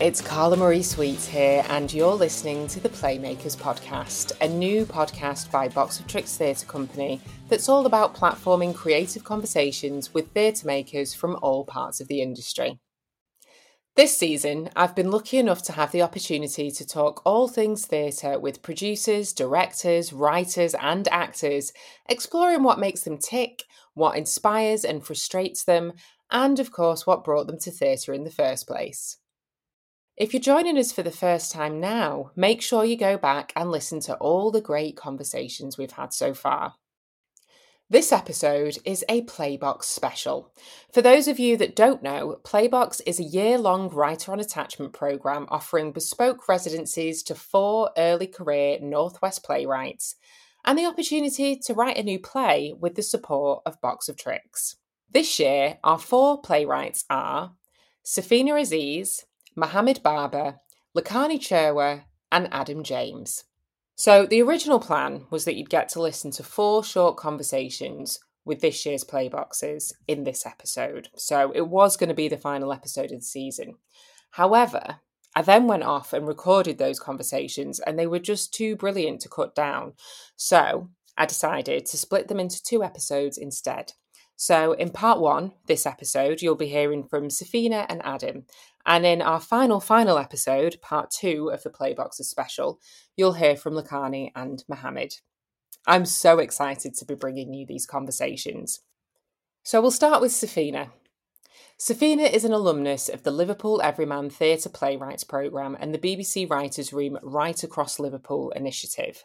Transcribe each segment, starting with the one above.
it's Carla Marie Sweets here, and you're listening to the Playmakers Podcast, a new podcast by Box of Tricks Theatre Company that's all about platforming creative conversations with theatre makers from all parts of the industry. This season, I've been lucky enough to have the opportunity to talk all things theatre with producers, directors, writers, and actors, exploring what makes them tick, what inspires and frustrates them, and of course, what brought them to theatre in the first place. If you're joining us for the first time now, make sure you go back and listen to all the great conversations we've had so far. This episode is a Playbox special. For those of you that don't know, Playbox is a year long writer on attachment programme offering bespoke residencies to four early career Northwest playwrights and the opportunity to write a new play with the support of Box of Tricks. This year, our four playwrights are Saphena Aziz, Mohammed Barber, Lakani Cherwa, and Adam James. So, the original plan was that you'd get to listen to four short conversations with this year's playboxes in this episode. So, it was going to be the final episode of the season. However, I then went off and recorded those conversations, and they were just too brilliant to cut down. So, I decided to split them into two episodes instead. So, in part one, this episode, you'll be hearing from Saphena and Adam. And in our final, final episode, part two of the Playboxes special, you'll hear from Lakani and Mohammed. I'm so excited to be bringing you these conversations. So, we'll start with Saphena. Saphena is an alumnus of the Liverpool Everyman Theatre Playwrights Programme and the BBC Writers' Room Write Across Liverpool initiative.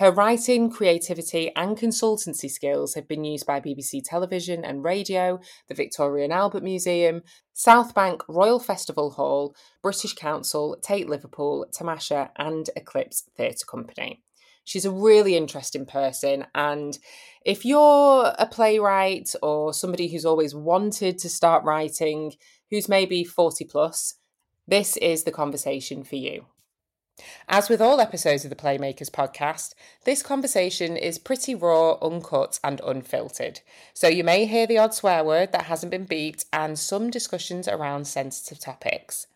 Her writing, creativity, and consultancy skills have been used by BBC Television and Radio, the Victoria and Albert Museum, South Bank Royal Festival Hall, British Council, Tate Liverpool, Tamasha, and Eclipse Theatre Company. She's a really interesting person. And if you're a playwright or somebody who's always wanted to start writing, who's maybe 40 plus, this is the conversation for you. As with all episodes of the Playmakers podcast, this conversation is pretty raw, uncut, and unfiltered. So you may hear the odd swear word that hasn't been beeped and some discussions around sensitive topics.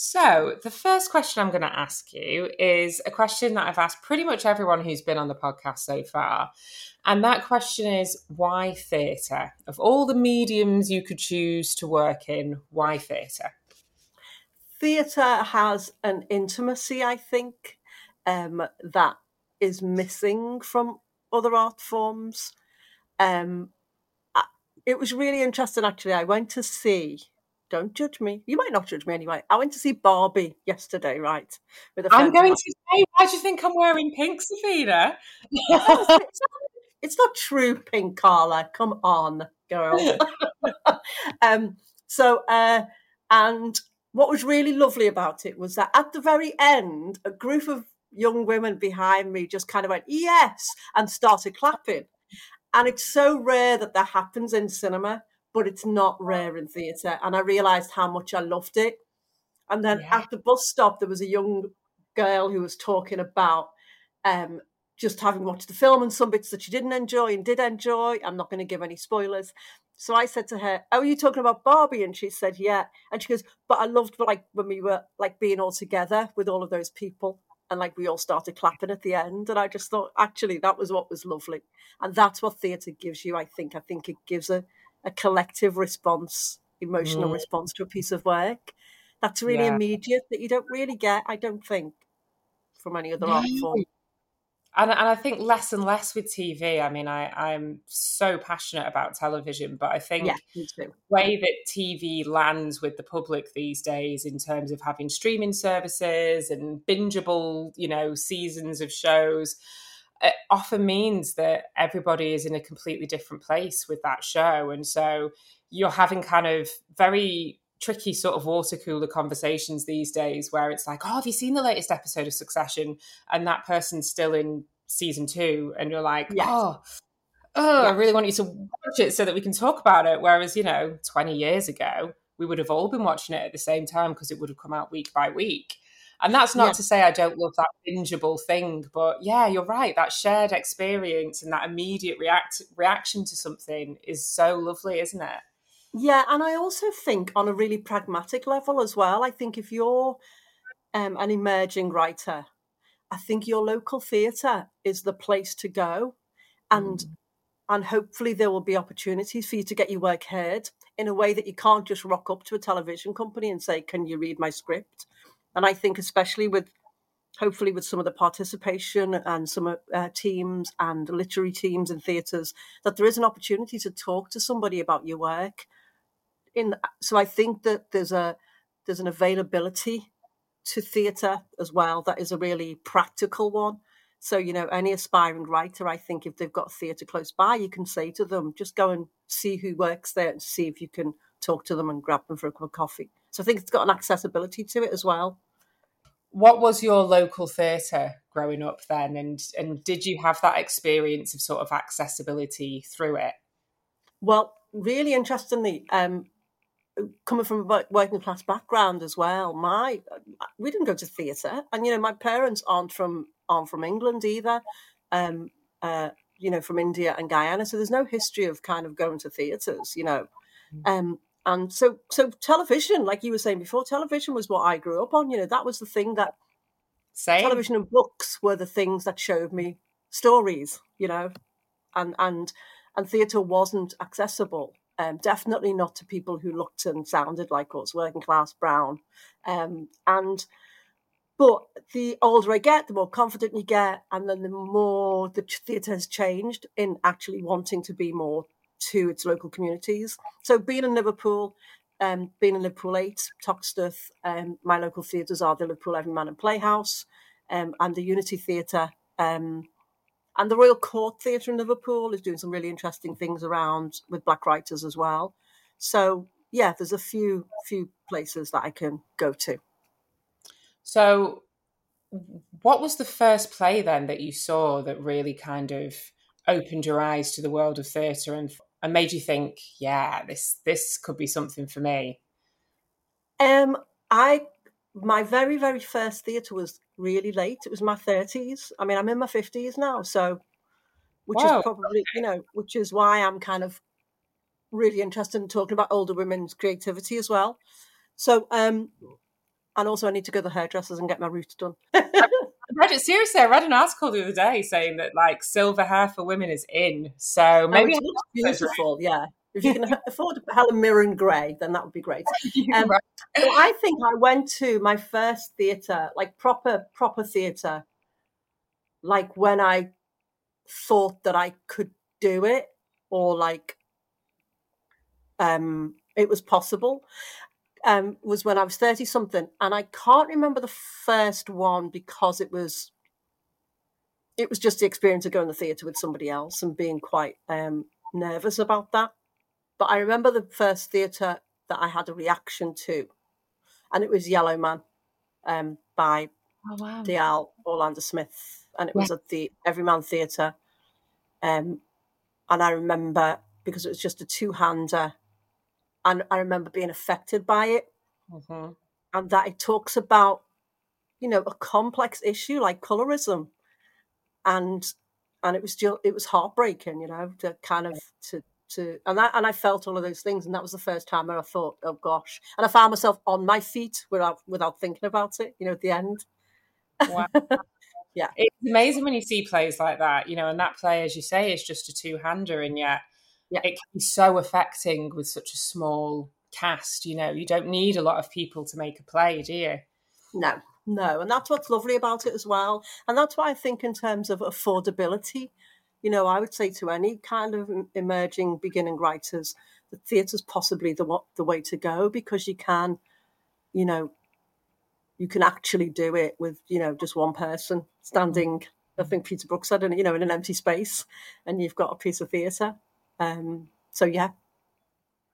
So, the first question I'm going to ask you is a question that I've asked pretty much everyone who's been on the podcast so far. And that question is why theatre? Of all the mediums you could choose to work in, why theatre? Theatre has an intimacy, I think, um, that is missing from other art forms. Um, it was really interesting, actually. I went to see. Don't judge me. You might not judge me anyway. I went to see Barbie yesterday, right? With a I'm going to say, why do you think I'm wearing pink, Saphena? it's not true, pink, Carla. Come on, girl. um, so, uh, and what was really lovely about it was that at the very end, a group of young women behind me just kind of went, yes, and started clapping. And it's so rare that that happens in cinema, but it's not rare in theatre. And I realised how much I loved it. And then yeah. at the bus stop, there was a young girl who was talking about um, just having watched the film and some bits that she didn't enjoy and did enjoy. I'm not going to give any spoilers. So I said to her, "Oh, are you talking about Barbie?" And she said, "Yeah." And she goes, "But I loved like when we were like being all together with all of those people." And like we all started clapping at the end, and I just thought actually that was what was lovely, and that's what theatre gives you. I think. I think it gives a, a collective response, emotional mm. response to a piece of work. That's really yeah. immediate that you don't really get. I don't think from any other art form and, and I think less and less with TV. I mean, I, I'm so passionate about television, but I think yeah, the way that TV lands with the public these days in terms of having streaming services and bingeable, you know, seasons of shows, it often means that everybody is in a completely different place with that show. And so you're having kind of very tricky sort of water cooler conversations these days where it's like, oh, have you seen the latest episode of Succession? And that person's still in season two, and you're like, yes. oh, oh, yeah. I really want you to watch it so that we can talk about it. Whereas, you know, 20 years ago, we would have all been watching it at the same time because it would have come out week by week. And that's not yeah. to say I don't love that bingeable thing, but yeah, you're right. That shared experience and that immediate react reaction to something is so lovely, isn't it? Yeah, and I also think on a really pragmatic level as well. I think if you're um, an emerging writer, I think your local theatre is the place to go, and mm. and hopefully there will be opportunities for you to get your work heard in a way that you can't just rock up to a television company and say, "Can you read my script?" And I think especially with hopefully with some of the participation and some uh, teams and literary teams and theatres that there is an opportunity to talk to somebody about your work in so i think that there's a there's an availability to theatre as well that is a really practical one. So you know any aspiring writer i think if they've got theatre close by you can say to them just go and see who works there and see if you can talk to them and grab them for a cup of coffee. So i think it's got an accessibility to it as well. What was your local theatre growing up then? And and did you have that experience of sort of accessibility through it? Well really interestingly um, coming from a working class background as well my we didn't go to theatre and you know my parents aren't from aren't from england either um, uh, you know from india and guyana so there's no history of kind of going to theatres you know mm. um, and so so television like you were saying before television was what i grew up on you know that was the thing that Same. television and books were the things that showed me stories you know and and and theatre wasn't accessible um, definitely not to people who looked and sounded like us working class brown um, and but the older I get, the more confident you get, and then the more the theatre has changed in actually wanting to be more to its local communities. So being in Liverpool, um, being in Liverpool 8, Toxteth, um, my local theatres are the Liverpool Everyman and Playhouse um, and the Unity Theatre. Um, and the Royal Court Theatre in Liverpool is doing some really interesting things around with black writers as well. So yeah, there's a few few places that I can go to. So what was the first play then that you saw that really kind of opened your eyes to the world of theatre and and made you think, yeah, this this could be something for me? Um, I my very very first theatre was really late. It was my thirties. I mean, I'm in my fifties now, so which wow. is probably you know, which is why I'm kind of really interested in talking about older women's creativity as well. So, um, and also I need to go to the hairdressers and get my roots done. read it seriously. I read an article the other day saying that like silver hair for women is in. So oh, maybe oh, beautiful. Yeah, if you can afford Helen Mirren grey, then that would be great. Um, so I think I went to my first theatre, like proper proper theatre, like when I thought that I could do it, or like um it was possible um, was when I was 30 something. And I can't remember the first one because it was it was just the experience of going to the theatre with somebody else and being quite um, nervous about that. But I remember the first theatre that I had a reaction to, and it was Yellowman um, by oh, wow. Orlandersmith, and it yeah. was at the Everyman Theatre. Um, and I remember because it was just a two-hander and I remember being affected by it, mm-hmm. and that it talks about, you know, a complex issue like colorism, and and it was just it was heartbreaking, you know, to kind of to to and I and I felt all of those things, and that was the first time where I thought, oh gosh, and I found myself on my feet without without thinking about it, you know, at the end. Wow. yeah, it's amazing when you see plays like that, you know, and that play, as you say, is just a two hander, and yet yeah. it can be so affecting with such a small cast. You know, you don't need a lot of people to make a play, do you? No, no. And that's what's lovely about it as well. And that's why I think, in terms of affordability, you know, I would say to any kind of emerging beginning writers, the theatre's possibly the the way to go because you can, you know, you can actually do it with you know just one person standing. I think Peter Brooks said, you know, in an empty space, and you've got a piece of theatre. Um, so yeah.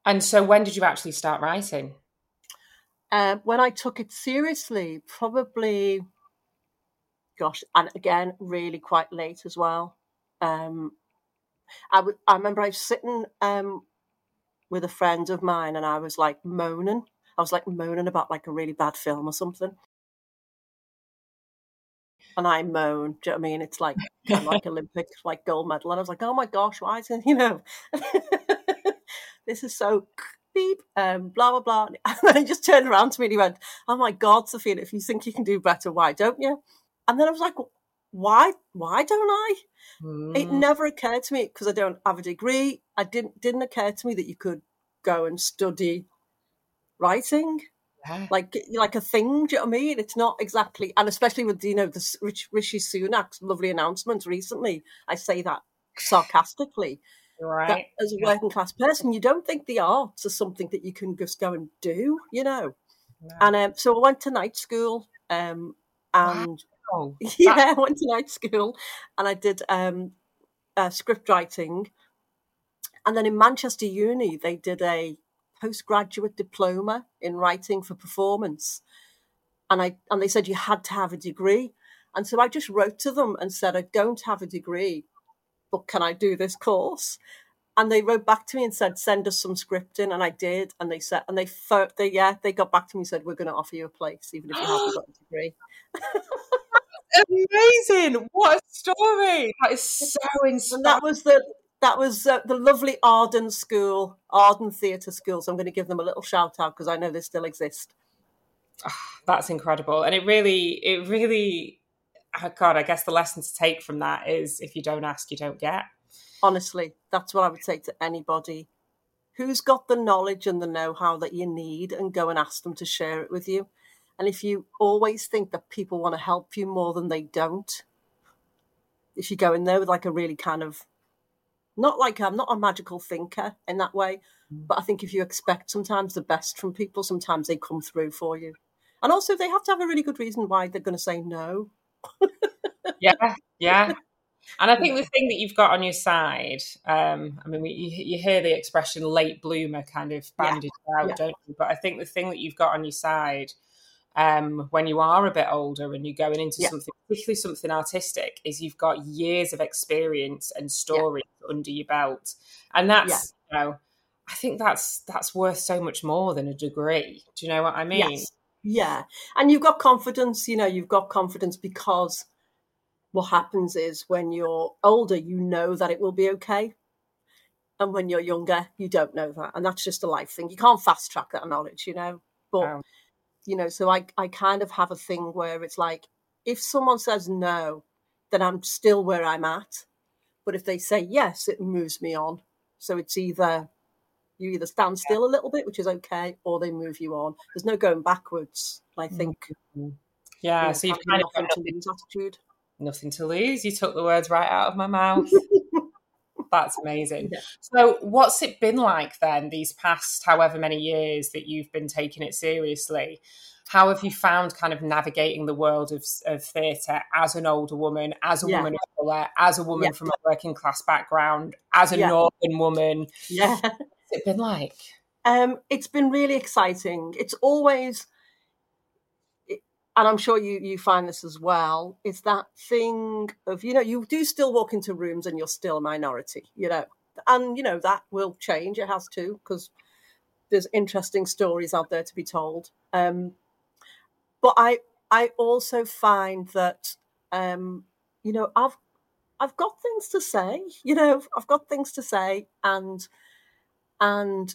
And so, when did you actually start writing? Uh, when I took it seriously, probably, gosh, and again, really quite late as well. Um, I, w- I remember I was sitting um, with a friend of mine, and I was like moaning. I was like moaning about like a really bad film or something and I moan. Do you know what I mean? It's like like Olympic like gold medal, and I was like, oh my gosh, why is it? You know, this is so beep, um, blah, blah, blah. And then he just turned around to me and he went, Oh my God, Sophia, if you think you can do better, why don't you? And then I was like, why why don't I? Mm. It never occurred to me because I don't have a degree. I didn't didn't occur to me that you could go and study writing. Yeah. Like like a thing, do you know what I mean? It's not exactly, and especially with you know the Rich, Rishi Sunak's lovely announcement recently. I say that sarcastically. Right. as a working class person, you don't think the arts are something that you can just go and do, you know. No. And um, so I went to night school, um, and wow. yeah, I went to night school, and I did um, uh, script writing. And then in Manchester Uni, they did a postgraduate diploma in writing for performance, and I and they said you had to have a degree. And so I just wrote to them and said, I don't have a degree, but can I do this course? And they wrote back to me and said, send us some scripting. And I did. And they said, and they, they yeah, they got back to me and said, we're going to offer you a place, even if you haven't got a degree. Amazing. What a story. That is so inspiring. And that was the, that was uh, the lovely Arden School, Arden Theatre School. So I'm going to give them a little shout out because I know they still exist. Oh, that's incredible. And it really, it really oh God, I guess the lesson to take from that is if you don't ask, you don't get. Honestly, that's what I would say to anybody who's got the knowledge and the know how that you need and go and ask them to share it with you. And if you always think that people want to help you more than they don't, if you go in there with like a really kind of not like I'm not a magical thinker in that way, mm. but I think if you expect sometimes the best from people, sometimes they come through for you. And also, they have to have a really good reason why they're going to say no yeah, yeah. And I think the thing that you've got on your side, um, I mean, we, you, you, hear the expression late bloomer kind of banded yeah, out, yeah. don't you? But I think the thing that you've got on your side um, when you are a bit older and you're going into yeah. something, particularly something artistic, is you've got years of experience and story under your belt. And that's, you know, I think that's that's worth so much more than a degree. Do you know what I mean? Yes. Yeah. And you've got confidence, you know, you've got confidence because what happens is when you're older, you know that it will be okay. And when you're younger, you don't know that. And that's just a life thing. You can't fast track that knowledge, you know. But, you know, so I, I kind of have a thing where it's like, if someone says no, then I'm still where I'm at. But if they say yes, it moves me on. So it's either you either stand still a little bit, which is okay, or they move you on. There's no going backwards. I mm. think. Mm-hmm. Yeah, so you've kind of got nothing, attitude. Nothing to lose. You took the words right out of my mouth. That's amazing. Yeah. So, what's it been like then, these past however many years that you've been taking it seriously? How have you found kind of navigating the world of, of theatre as an older woman, as a yeah. woman of colour, as a woman yeah. from a working class background, as a northern woman? Yeah it been like? Um, it's been really exciting. It's always, and I'm sure you you find this as well. It's that thing of you know you do still walk into rooms and you're still a minority, you know, and you know that will change. It has to because there's interesting stories out there to be told. Um, but I I also find that um, you know I've I've got things to say. You know I've got things to say and and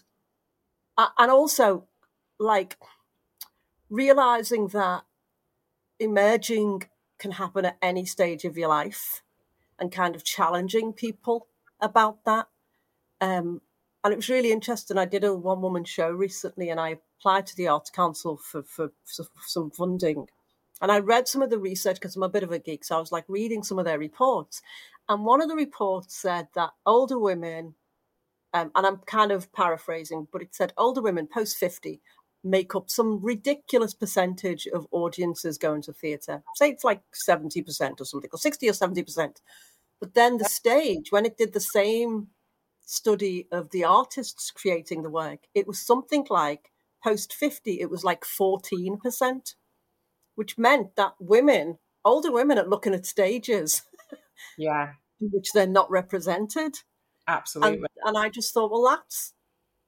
and also like realizing that emerging can happen at any stage of your life and kind of challenging people about that. Um, and it was really interesting. I did a one woman show recently and i applied to the arts council for, for, for some funding. And i read some of the research because i'm a bit of a geek so i was like reading some of their reports. And one of the reports said that older women um, and I'm kind of paraphrasing, but it said older women post 50 make up some ridiculous percentage of audiences going to theatre. Say it's like 70% or something, or 60 or 70%. But then the stage, when it did the same study of the artists creating the work, it was something like post 50, it was like 14%, which meant that women, older women, are looking at stages. Yeah. which they're not represented. Absolutely. And, and, I just thought, well, that's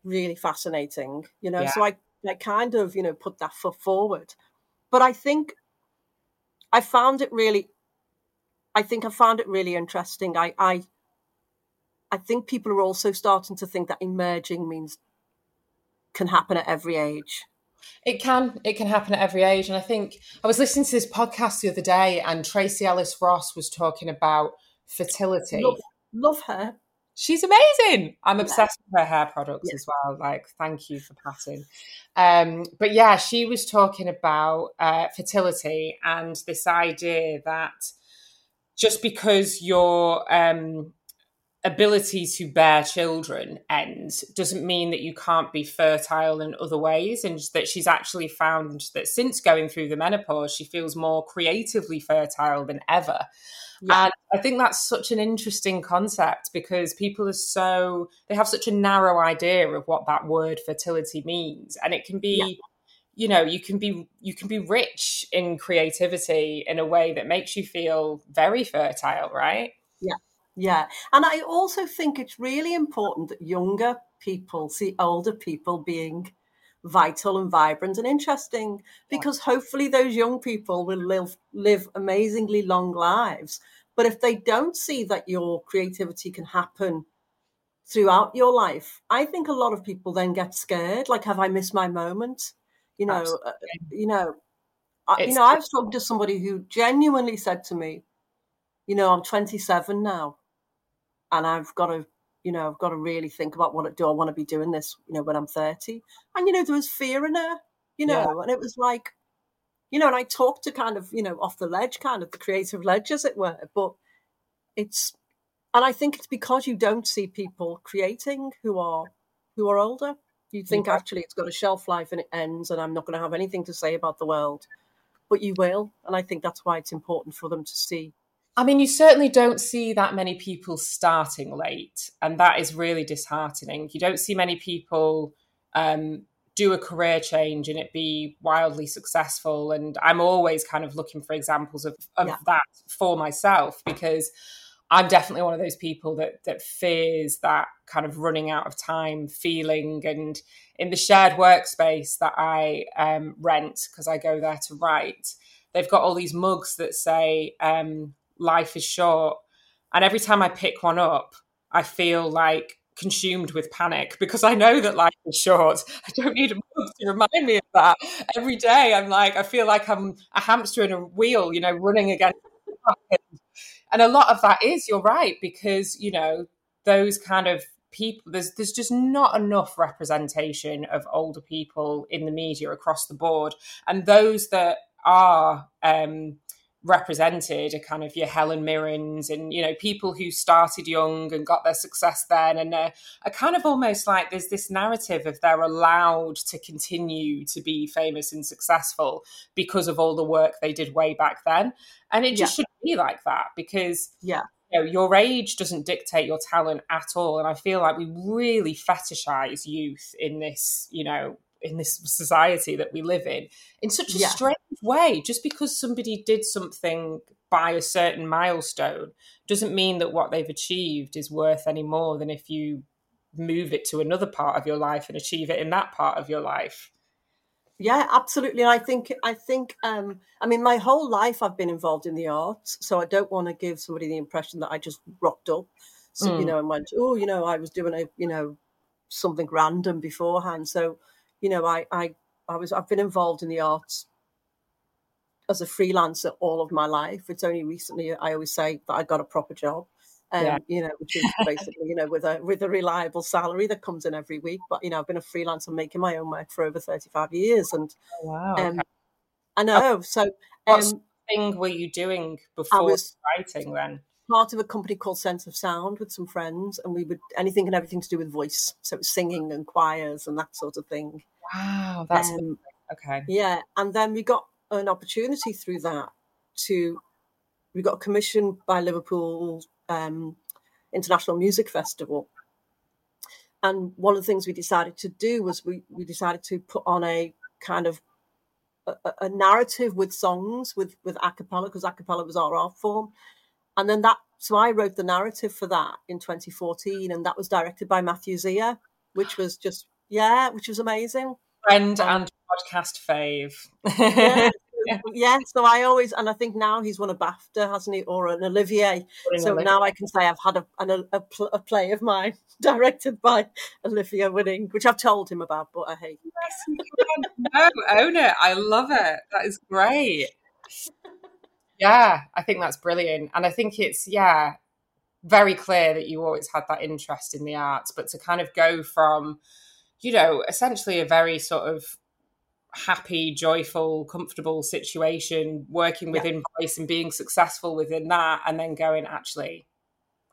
really fascinating, you know. Yeah. So I, I kind of, you know, put that foot forward. But I think I found it really, I think I found it really interesting. I, I, I think people are also starting to think that emerging means can happen at every age. It can. It can happen at every age. And I think I was listening to this podcast the other day and Tracee Ellis Ross was talking about fertility. Love, love her. She's amazing. I'm obsessed yeah. with her hair products yeah. as well. Like, thank you for passing. Um, but yeah, she was talking about uh, fertility and this idea that just because your um, ability to bear children ends doesn't mean that you can't be fertile in other ways and that she's actually found that since going through the menopause she feels more creatively fertile than ever yeah. and i think that's such an interesting concept because people are so they have such a narrow idea of what that word fertility means and it can be yeah. you know you can be you can be rich in creativity in a way that makes you feel very fertile right yeah yeah. And I also think it's really important that younger people see older people being vital and vibrant and interesting because hopefully those young people will live live amazingly long lives. But if they don't see that your creativity can happen throughout your life, I think a lot of people then get scared. Like, have I missed my moment? You know, uh, you know, I, you know. I've spoken to somebody who genuinely said to me, "You know, I'm 27 now, and I've got to, you know, I've got to really think about what do I want to be doing this, you know, when I'm 30. And, you know, there was fear in her, you know, yeah. and it was like, you know, and I talked to kind of, you know, off the ledge, kind of the creative ledge, as it were. But it's, and I think it's because you don't see people creating who are who are older. You think yeah. actually it's got a shelf life and it ends, and I'm not going to have anything to say about the world, but you will. And I think that's why it's important for them to see I mean, you certainly don't see that many people starting late, and that is really disheartening. You don't see many people um, do a career change and it be wildly successful. And I'm always kind of looking for examples of, of yeah. that for myself because I'm definitely one of those people that that fears that kind of running out of time feeling. And in the shared workspace that I um, rent because I go there to write, they've got all these mugs that say. Um, life is short. And every time I pick one up, I feel like consumed with panic because I know that life is short. I don't need a book to remind me of that. Every day I'm like, I feel like I'm a hamster in a wheel, you know, running against. And a lot of that is, you're right, because, you know, those kind of people there's there's just not enough representation of older people in the media across the board and those that are um represented are kind of your Helen Mirrens and you know people who started young and got their success then. And are, are kind of almost like there's this narrative of they're allowed to continue to be famous and successful because of all the work they did way back then. And it just yeah. should be like that because yeah. you know, your age doesn't dictate your talent at all. And i feel like we really fetishize youth in this you know in this society that we live in in such a yeah. strange way just because somebody did something by a certain milestone doesn't mean that what they've achieved is worth any more than if you move it to another part of your life and achieve it in that part of your life yeah absolutely i think i think um i mean my whole life i've been involved in the arts so i don't want to give somebody the impression that i just rocked up so mm. you know and went oh you know i was doing a you know something random beforehand so you know, I, I, I was, I've been involved in the arts as a freelancer all of my life. It's only recently I always say that I got a proper job. Um, yeah. you know, which is basically, you know, with a with a reliable salary that comes in every week. But you know, I've been a freelancer making my own work for over thirty five years, and oh, wow, um, okay. I know. So, what um, thing were you doing before was writing then? Part of a company called Sense of Sound with some friends, and we would anything and everything to do with voice, so singing and choirs and that sort of thing. Wow, that's um, okay. Yeah, and then we got an opportunity through that to we got commissioned by Liverpool um, International Music Festival. And one of the things we decided to do was we, we decided to put on a kind of a, a narrative with songs with with a cappella because a cappella was our art form. And then that so I wrote the narrative for that in 2014 and that was directed by Matthew Xia, which was just yeah, which was amazing. Friend um, and podcast fave. yeah, yeah. So I always, and I think now he's won a BAFTA, hasn't he, or an Olivier. so now I can say I've had a, a, a, a, play of mine directed by Olivier winning, which I've told him about, but I hate. It. No, own it. I love it. That is great. Yeah, I think that's brilliant, and I think it's yeah very clear that you always had that interest in the arts, but to kind of go from, you know, essentially a very sort of happy, joyful, comfortable situation, working within yeah. place and being successful within that, and then going, actually,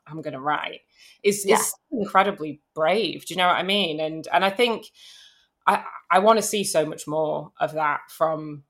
I'm going to write is yeah. is incredibly brave. Do you know what I mean? And and I think I I want to see so much more of that from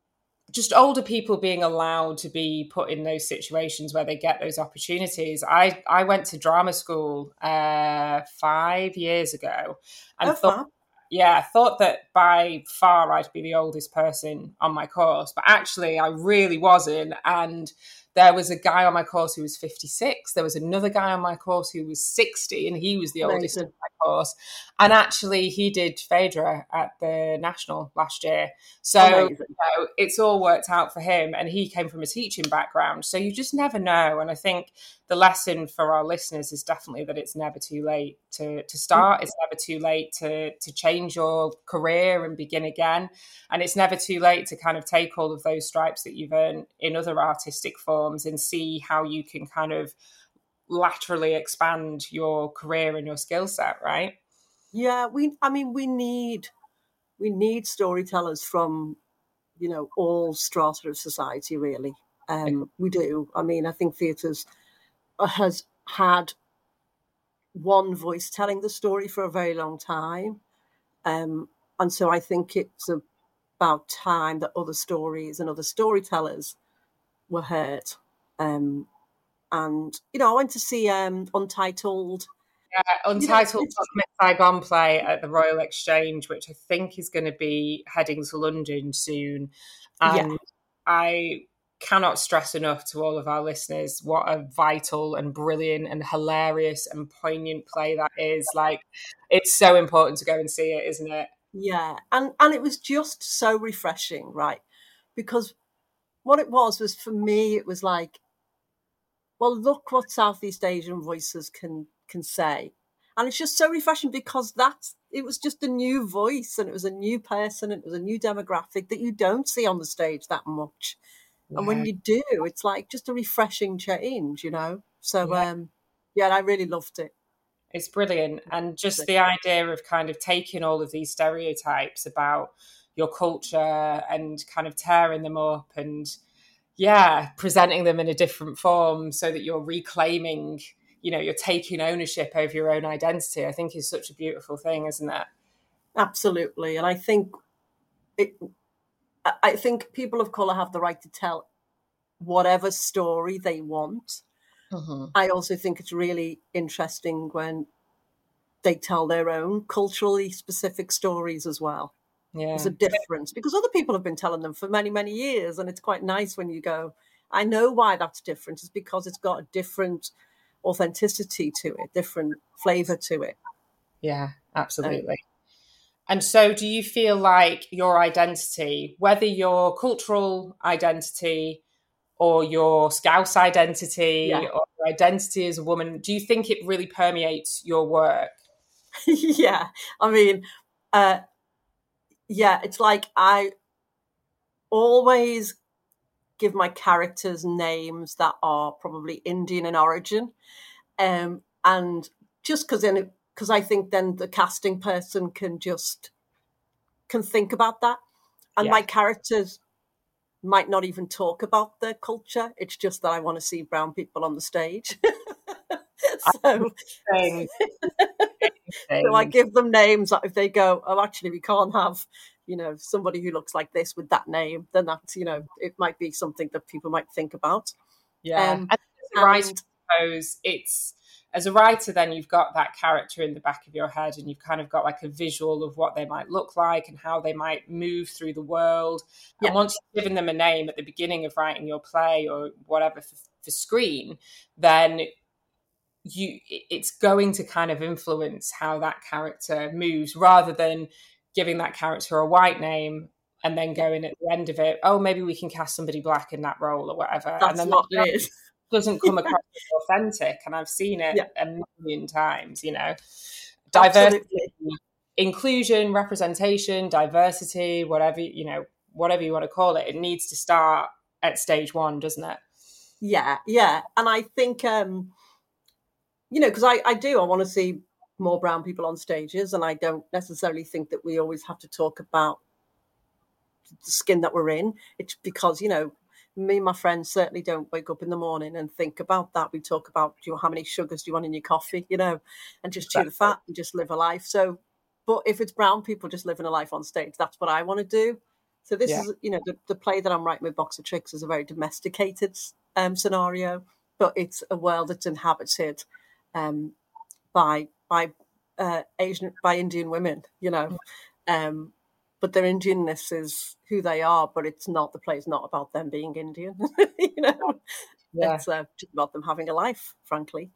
just older people being allowed to be put in those situations where they get those opportunities. I I went to drama school uh, five years ago and oh, thought. Yeah, I thought that by far I'd be the oldest person on my course, but actually I really wasn't. And there was a guy on my course who was 56. There was another guy on my course who was 60, and he was the Amazing. oldest on my course. And actually, he did Phaedra at the National last year. So you know, it's all worked out for him. And he came from a teaching background. So you just never know. And I think the lesson for our listeners is definitely that it's never too late to, to start. Mm-hmm. It's never too late to, to change your career and begin again. And it's never too late to kind of take all of those stripes that you've earned in other artistic forms and see how you can kind of laterally expand your career and your skill set, right? Yeah, we I mean we need we need storytellers from you know all strata of society really. Um, we do. I mean, I think theatre's uh, has had one voice telling the story for a very long time. Um, and so I think it's about time that other stories and other storytellers were hurt. Um, and, you know, I went to see um, Untitled yeah, Untitled you know, Saigon play at the Royal Exchange, which I think is going to be heading to London soon. And yeah. I cannot stress enough to all of our listeners what a vital and brilliant and hilarious and poignant play that is. Like, it's so important to go and see it, isn't it? Yeah, and and it was just so refreshing, right? Because what it was was for me, it was like, well, look what Southeast Asian voices can can say. And it's just so refreshing because that's it was just a new voice and it was a new person and it was a new demographic that you don't see on the stage that much. Yeah. And when you do, it's like just a refreshing change, you know? So yeah. um yeah, I really loved it. It's brilliant. And just the idea of kind of taking all of these stereotypes about your culture and kind of tearing them up and yeah, presenting them in a different form so that you're reclaiming you know you're taking ownership over your own identity i think is such a beautiful thing isn't it? Absolutely. And i think it i think people of color have the right to tell whatever story they want. Mm-hmm. i also think it's really interesting when they tell their own culturally specific stories as well yeah. there's a difference because other people have been telling them for many many years and it's quite nice when you go i know why that's different it's because it's got a different authenticity to it, different flavor to it. Yeah, absolutely. Um, and so, do you feel like your identity, whether your cultural identity or your Scouse identity yeah. or your identity as a woman, do you think it really permeates your work? yeah, I mean, uh, yeah, it's like I always give my characters names that are probably Indian in origin. Um, and just because then, because I think then the casting person can just can think about that, and yeah. my characters might not even talk about their culture. It's just that I want to see brown people on the stage. so, so I give them names. If they go, oh, actually, we can't have you know somebody who looks like this with that name then that's you know it might be something that people might think about yeah um, and as a writer suppose it's as a writer then you've got that character in the back of your head and you've kind of got like a visual of what they might look like and how they might move through the world yeah. and once you've given them a name at the beginning of writing your play or whatever for, for screen then you it's going to kind of influence how that character moves rather than giving that character a white name and then going at the end of it, oh, maybe we can cast somebody black in that role or whatever. That's and then what it is. doesn't come across as authentic. And I've seen it Yeah. a million times, you know. Diversity, Absolutely. inclusion, representation, diversity, whatever, you know, whatever you want to call it, it needs to start at stage one, doesn't it? Yeah, yeah. And I think, um, you know, because I, I do, I want to see more brown people on stages. And I don't necessarily think that we always have to talk about the skin that we're in. It's because, you know, me and my friends certainly don't wake up in the morning and think about that. We talk about you, how many sugars do you want in your coffee, you know, and just chew the fat and just live a life. So, but if it's brown people just living a life on stage, that's what I want to do. So this Yeah. is, you know, the, the play that I'm writing with Box of Tricks is a very domesticated um, scenario, but it's a world that's inhabited um, by by uh, Asian by Indian women, you know. Um, but their Indianness is who they are, but it's not the play's not about them being Indian, you know. Yeah. It's uh, just about them having a life, frankly.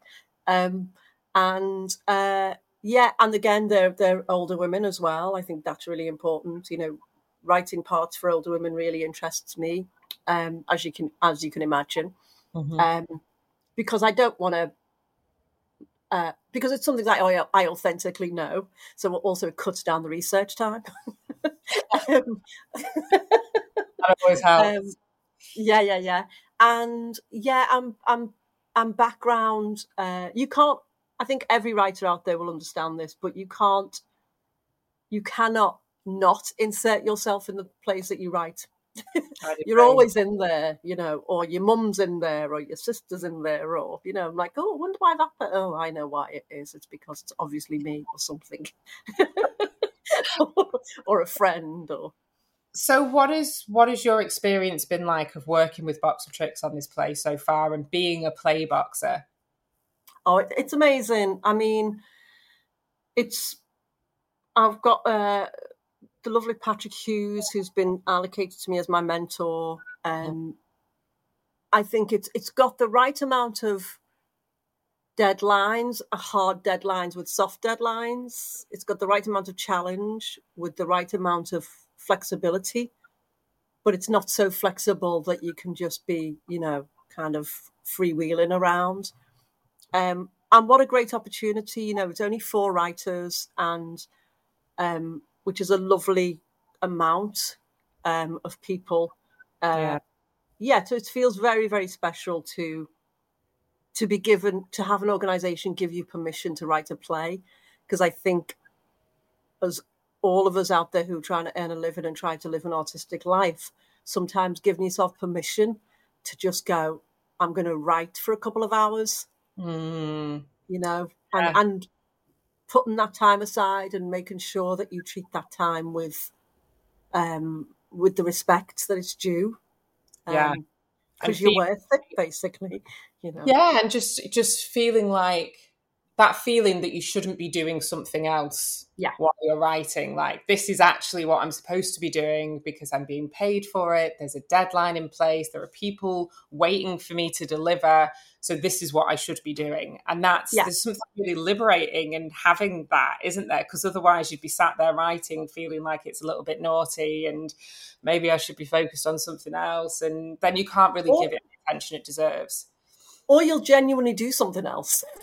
Um, and uh, yeah, and again, they're they're older women as well. I think that's really important. You know, writing parts for older women really interests me, um, as you can as you can imagine, Mhm. um, because I don't want to. Uh, because it's something that I, I authentically know, so also it cuts down the research time. um, That always helps. um, yeah, yeah, yeah, and yeah, I'm, I'm, I'm background. Uh, you can't. I think every writer out there will understand this, but you can't. You cannot not insert yourself in the plays that you write. You're always in there, you know, or your mum's in there, or your sister's in there, or you know, I'm like, oh, I wonder why that. But oh, I know why it is. It's because it's obviously me or something, or a friend, or So, what is what has your experience been like of working with Box of Tricks on this play so far, and being a play boxer? Oh, it's amazing. I mean, it's. I've got uh, the lovely Patrick Hughes, who's been allocated to me as my mentor. Um, I think it's it's got the right amount of deadlines, uh, hard deadlines with soft deadlines. It's got the right amount of challenge with the right amount of flexibility, but it's not so flexible that you can just be, you know, kind of freewheeling around. Um, and what a great opportunity! You know, it's only four writers, and um, which is a lovely amount um, of people. Uh, Yeah. yeah, so it feels very, very special to to be given to have an organization give you permission to write a play, because I think as all of us out there who are trying to earn a living and try to live an artistic life, sometimes giving yourself permission to just go, I'm going to write for a couple of hours Mm, you know, and, Yeah. and putting that time aside and making sure that you treat that time with um with the respect that it's due. Yeah. because you're worth it, basically. You know. yeah, and just just feeling like that feeling that you shouldn't be doing something else Yeah. while you're writing. Like this is actually what I'm supposed to be doing because I'm being paid for it. There's a deadline in place. There are people waiting for me to deliver. So this is what I should be doing. And that's Yeah. there's something really liberating in having that, isn't there? Because otherwise you'd be sat there writing feeling like it's a little bit naughty and maybe I should be focused on something else. And then you can't really Or- give it the attention it deserves. Or you'll genuinely do something else.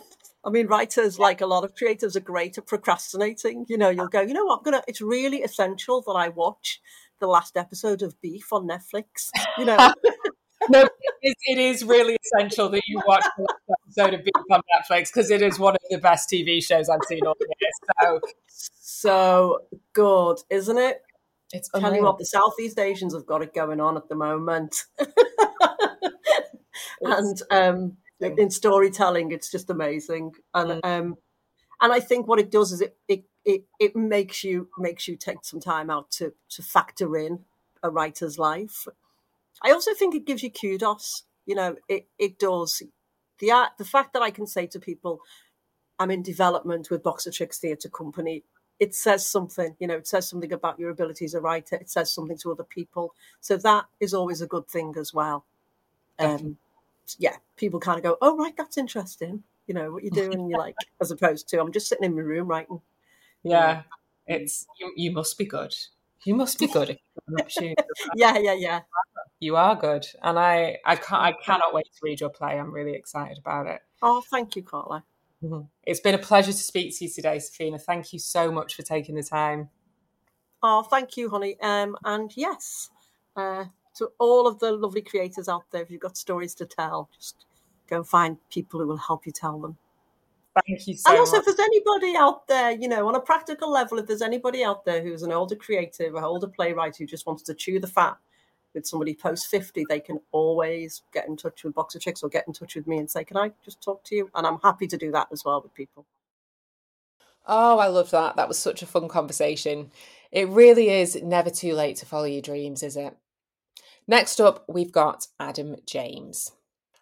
I mean, writers, like a lot of creatives, are great at procrastinating. You know, you'll go, you know what, I'm gonna. It's really essential that I watch the last episode of Beef on Netflix. You know, no, it is, it is really essential that you watch the last episode of Beef on Netflix because it is one of the best TV shows I've seen all year. So so good, isn't it? it's Tell you what, the Southeast Asians have got it going on at the moment. and um, in storytelling, it's just amazing. And um, and I think what it does is it it, it it makes you makes you take some time out to to factor in a writer's life. I also think it gives you kudos. You know, it it does. The art, the fact that I can say to people, I'm in development with Box of Tricks Theatre Company. It says something, you know, it says something about your ability as a writer. It says something to other people. So that is always a good thing as well. Um, yeah, people kind of go, oh, right, that's interesting. You know, what you're doing, you're like, as opposed to, I'm just sitting in my room writing. yeah, it's you, you must be good. You must be good yeah, yeah, yeah. You are good, and I, I can't, I cannot wait to read your play. I'm really excited about it. Oh, thank you, Carla. Mm-hmm. It's been a pleasure to speak to you today, Saphena. Thank you so much for taking the time. Oh, thank you, honey. Um, and yes, uh, to all of the lovely creators out there, if you've got stories to tell, just go and find people who will help you tell them. Thank you so And also, much. if there's anybody out there, you know, on a practical level, if there's anybody out there who's an older creative, an older playwright who just wants to chew the fat with somebody post 50, they can always get in touch with Box of Tricks or get in touch with me and say, Can I just talk to you? And I'm happy to do that as well with people. Oh, I love that. That was such a fun conversation. It really is never too late to follow your dreams, is it? Next up, we've got Adam James.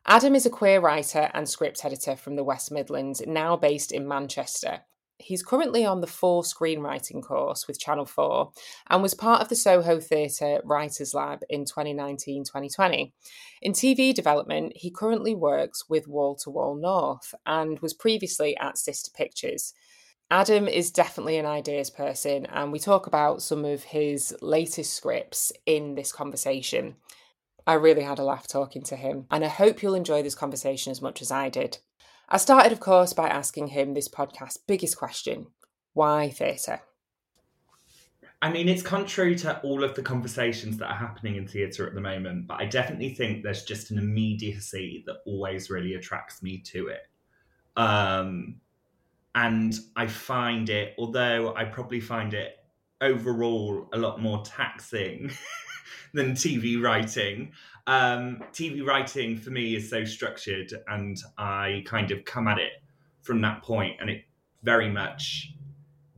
Adam is a queer writer and script editor from the West Midlands, now based in Manchester. He's currently on the Four screenwriting course with Channel 4 and was part of the Soho Theatre Writers Lab in 2019 2020. In TV development, he currently works with Wall to Wall North and was previously at Sister Pictures. Adam is definitely an ideas person, and we talk about some of his latest scripts in this conversation. I really had a laugh talking to him, and I hope you'll enjoy this conversation as much as I did. I started, of course, by asking him this podcast's biggest question why theatre? I mean, it's contrary to all of the conversations that are happening in theatre at the moment, but I definitely think there's just an immediacy that always really attracts me to it. Um, and I find it, although I probably find it overall a lot more taxing than TV writing. Um, TV writing for me is so structured, and I kind of come at it from that point, and it very much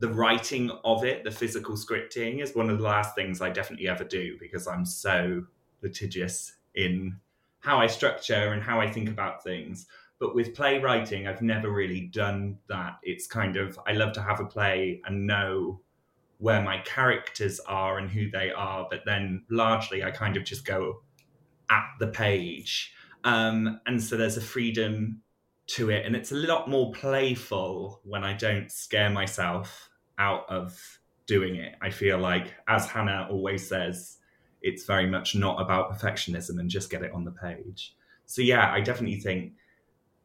the writing of it, the physical scripting, is one of the last things I definitely ever do because I'm so litigious in how I structure and how I think about things. But with playwriting, I've never really done that. It's kind of, I love to have a play and know where my characters are and who they are, but then largely I kind of just go at the page. Um, and so there's a freedom to it, and it's a lot more playful when I don't scare myself out of doing it. I feel like, as Hannah always says, it's very much not about perfectionism and just get it on the page. So, yeah, I definitely think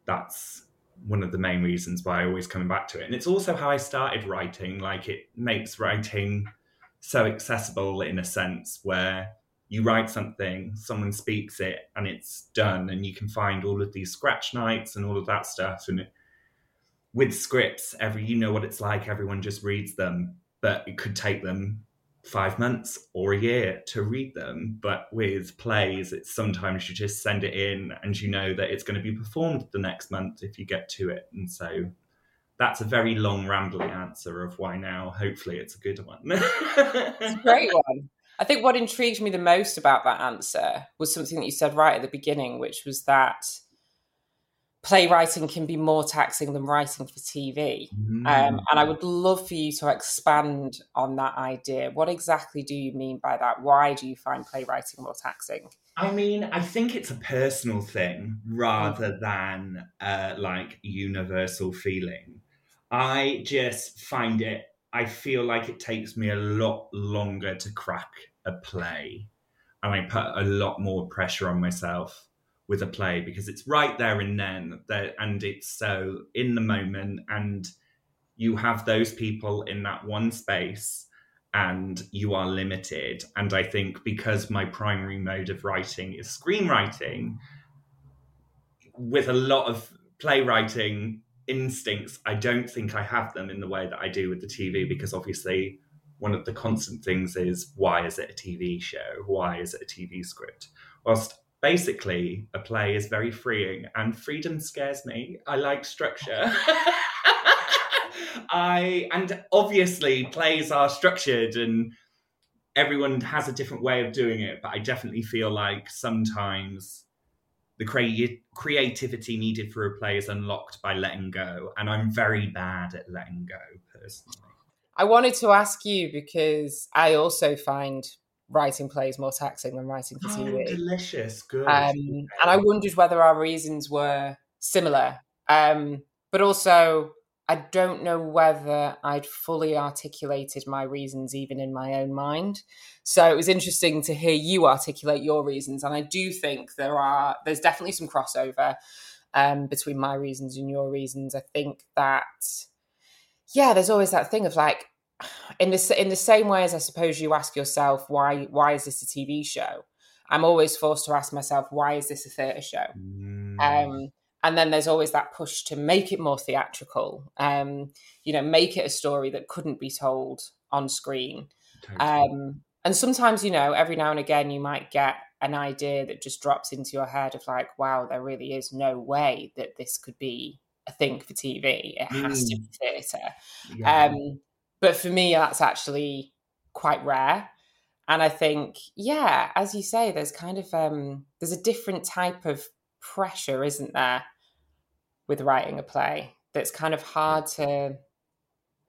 that's one of the main reasons why I always coming back to it. And it's also how I started writing. Like it makes writing so accessible in a sense where you write something, someone speaks it, and it's done, and you can find all of these scratch nights and all of that stuff. And it, with scripts, every you know what it's like. Everyone just reads them, but it could take them five months or a year to read them. But with plays, it's sometimes you just send it in and you know that it's going to be performed the next month if you get to it. And so that's a very long, rambling answer of why now. Hopefully, it's a good one. it's a great one. I think what intrigued me the most about that answer was something that you said right at the beginning, which was that playwriting can be more taxing than writing for TV. Mm. Um, and I would love for you to expand on that idea. What exactly do you mean by that? Why do you find playwriting more taxing? I mean, I think it's a personal thing rather mm. than uh, like universal feeling. I just find it, I feel like it takes me a lot longer to crack a play. And I put a lot more pressure on myself with a play because it's right there and then that, and it's so in the moment and you have those people in that one space and you are limited. And i think because my primary mode of writing is screenwriting with a lot of playwriting instincts i don't think i have them in the way that i do with the tv because obviously one of the constant things is why is it a tv show? Why is it a tv script? Whilst basically a play is very freeing and freedom scares me. I like structure. I and obviously plays are structured and everyone has a different way of doing it but i definitely feel like sometimes the cre- creativity needed for a play is unlocked by letting go and i'm very bad at letting go personally. I wanted to ask you because i also find writing plays more taxing than writing for TV. Oh, delicious, good. Um, and I wondered whether our reasons were similar. Um, but also, I don't know whether I'd fully articulated my reasons even in my own mind. So it was interesting to hear you articulate your reasons, and I do think there are there's definitely some crossover um, between my reasons and your reasons. I think that yeah, there's always that thing of like in the in the same way as I suppose you ask yourself why why is this a TV show? I'm always forced to ask myself why is this a theatre show? Mm. Um, and then there's always that push to make it more theatrical. Um, you know, make it a story that couldn't be told on screen. Um, and sometimes, you know, every now and again, you might get an idea that just drops into your head of like, wow, there really is no way that this could be a thing for TV. It has mm. to be theatre. Yeah. Um, but for me, that's actually quite rare. And I think, yeah, as you say, there's kind of um, there's a different type of pressure, isn't there, with writing a play that's kind of hard to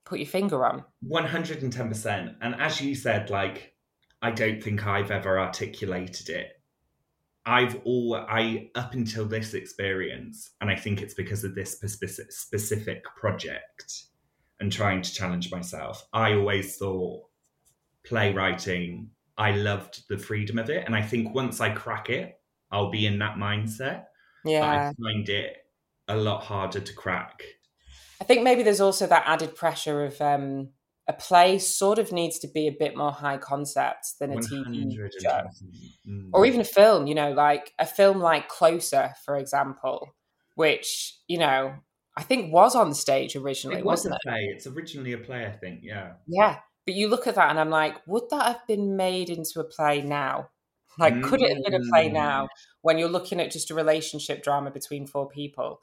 put your finger on. One hundred and ten percent. And as you said, like I don't think I've ever articulated it. I've all I up until this experience, and I think it's because of this specific specific project and trying to challenge myself. I always thought playwriting, I loved the freedom of it. And I think once I crack it, I'll be in that mindset. Yeah. But I find it a lot harder to crack. I think maybe there's also that added pressure of um, a play sort of needs to be a bit more high concept than a TV show. Mm. Or even a film, you know, like a film like Closer, for example, which, you know, I think was on the stage originally, it was wasn't a it? play. It's originally a play, I think. Yeah. Yeah, but you look at that and I'm like, would that have been made into a play now? Like, mm. could it have been a play now mm. when you're looking at just a relationship drama between four people?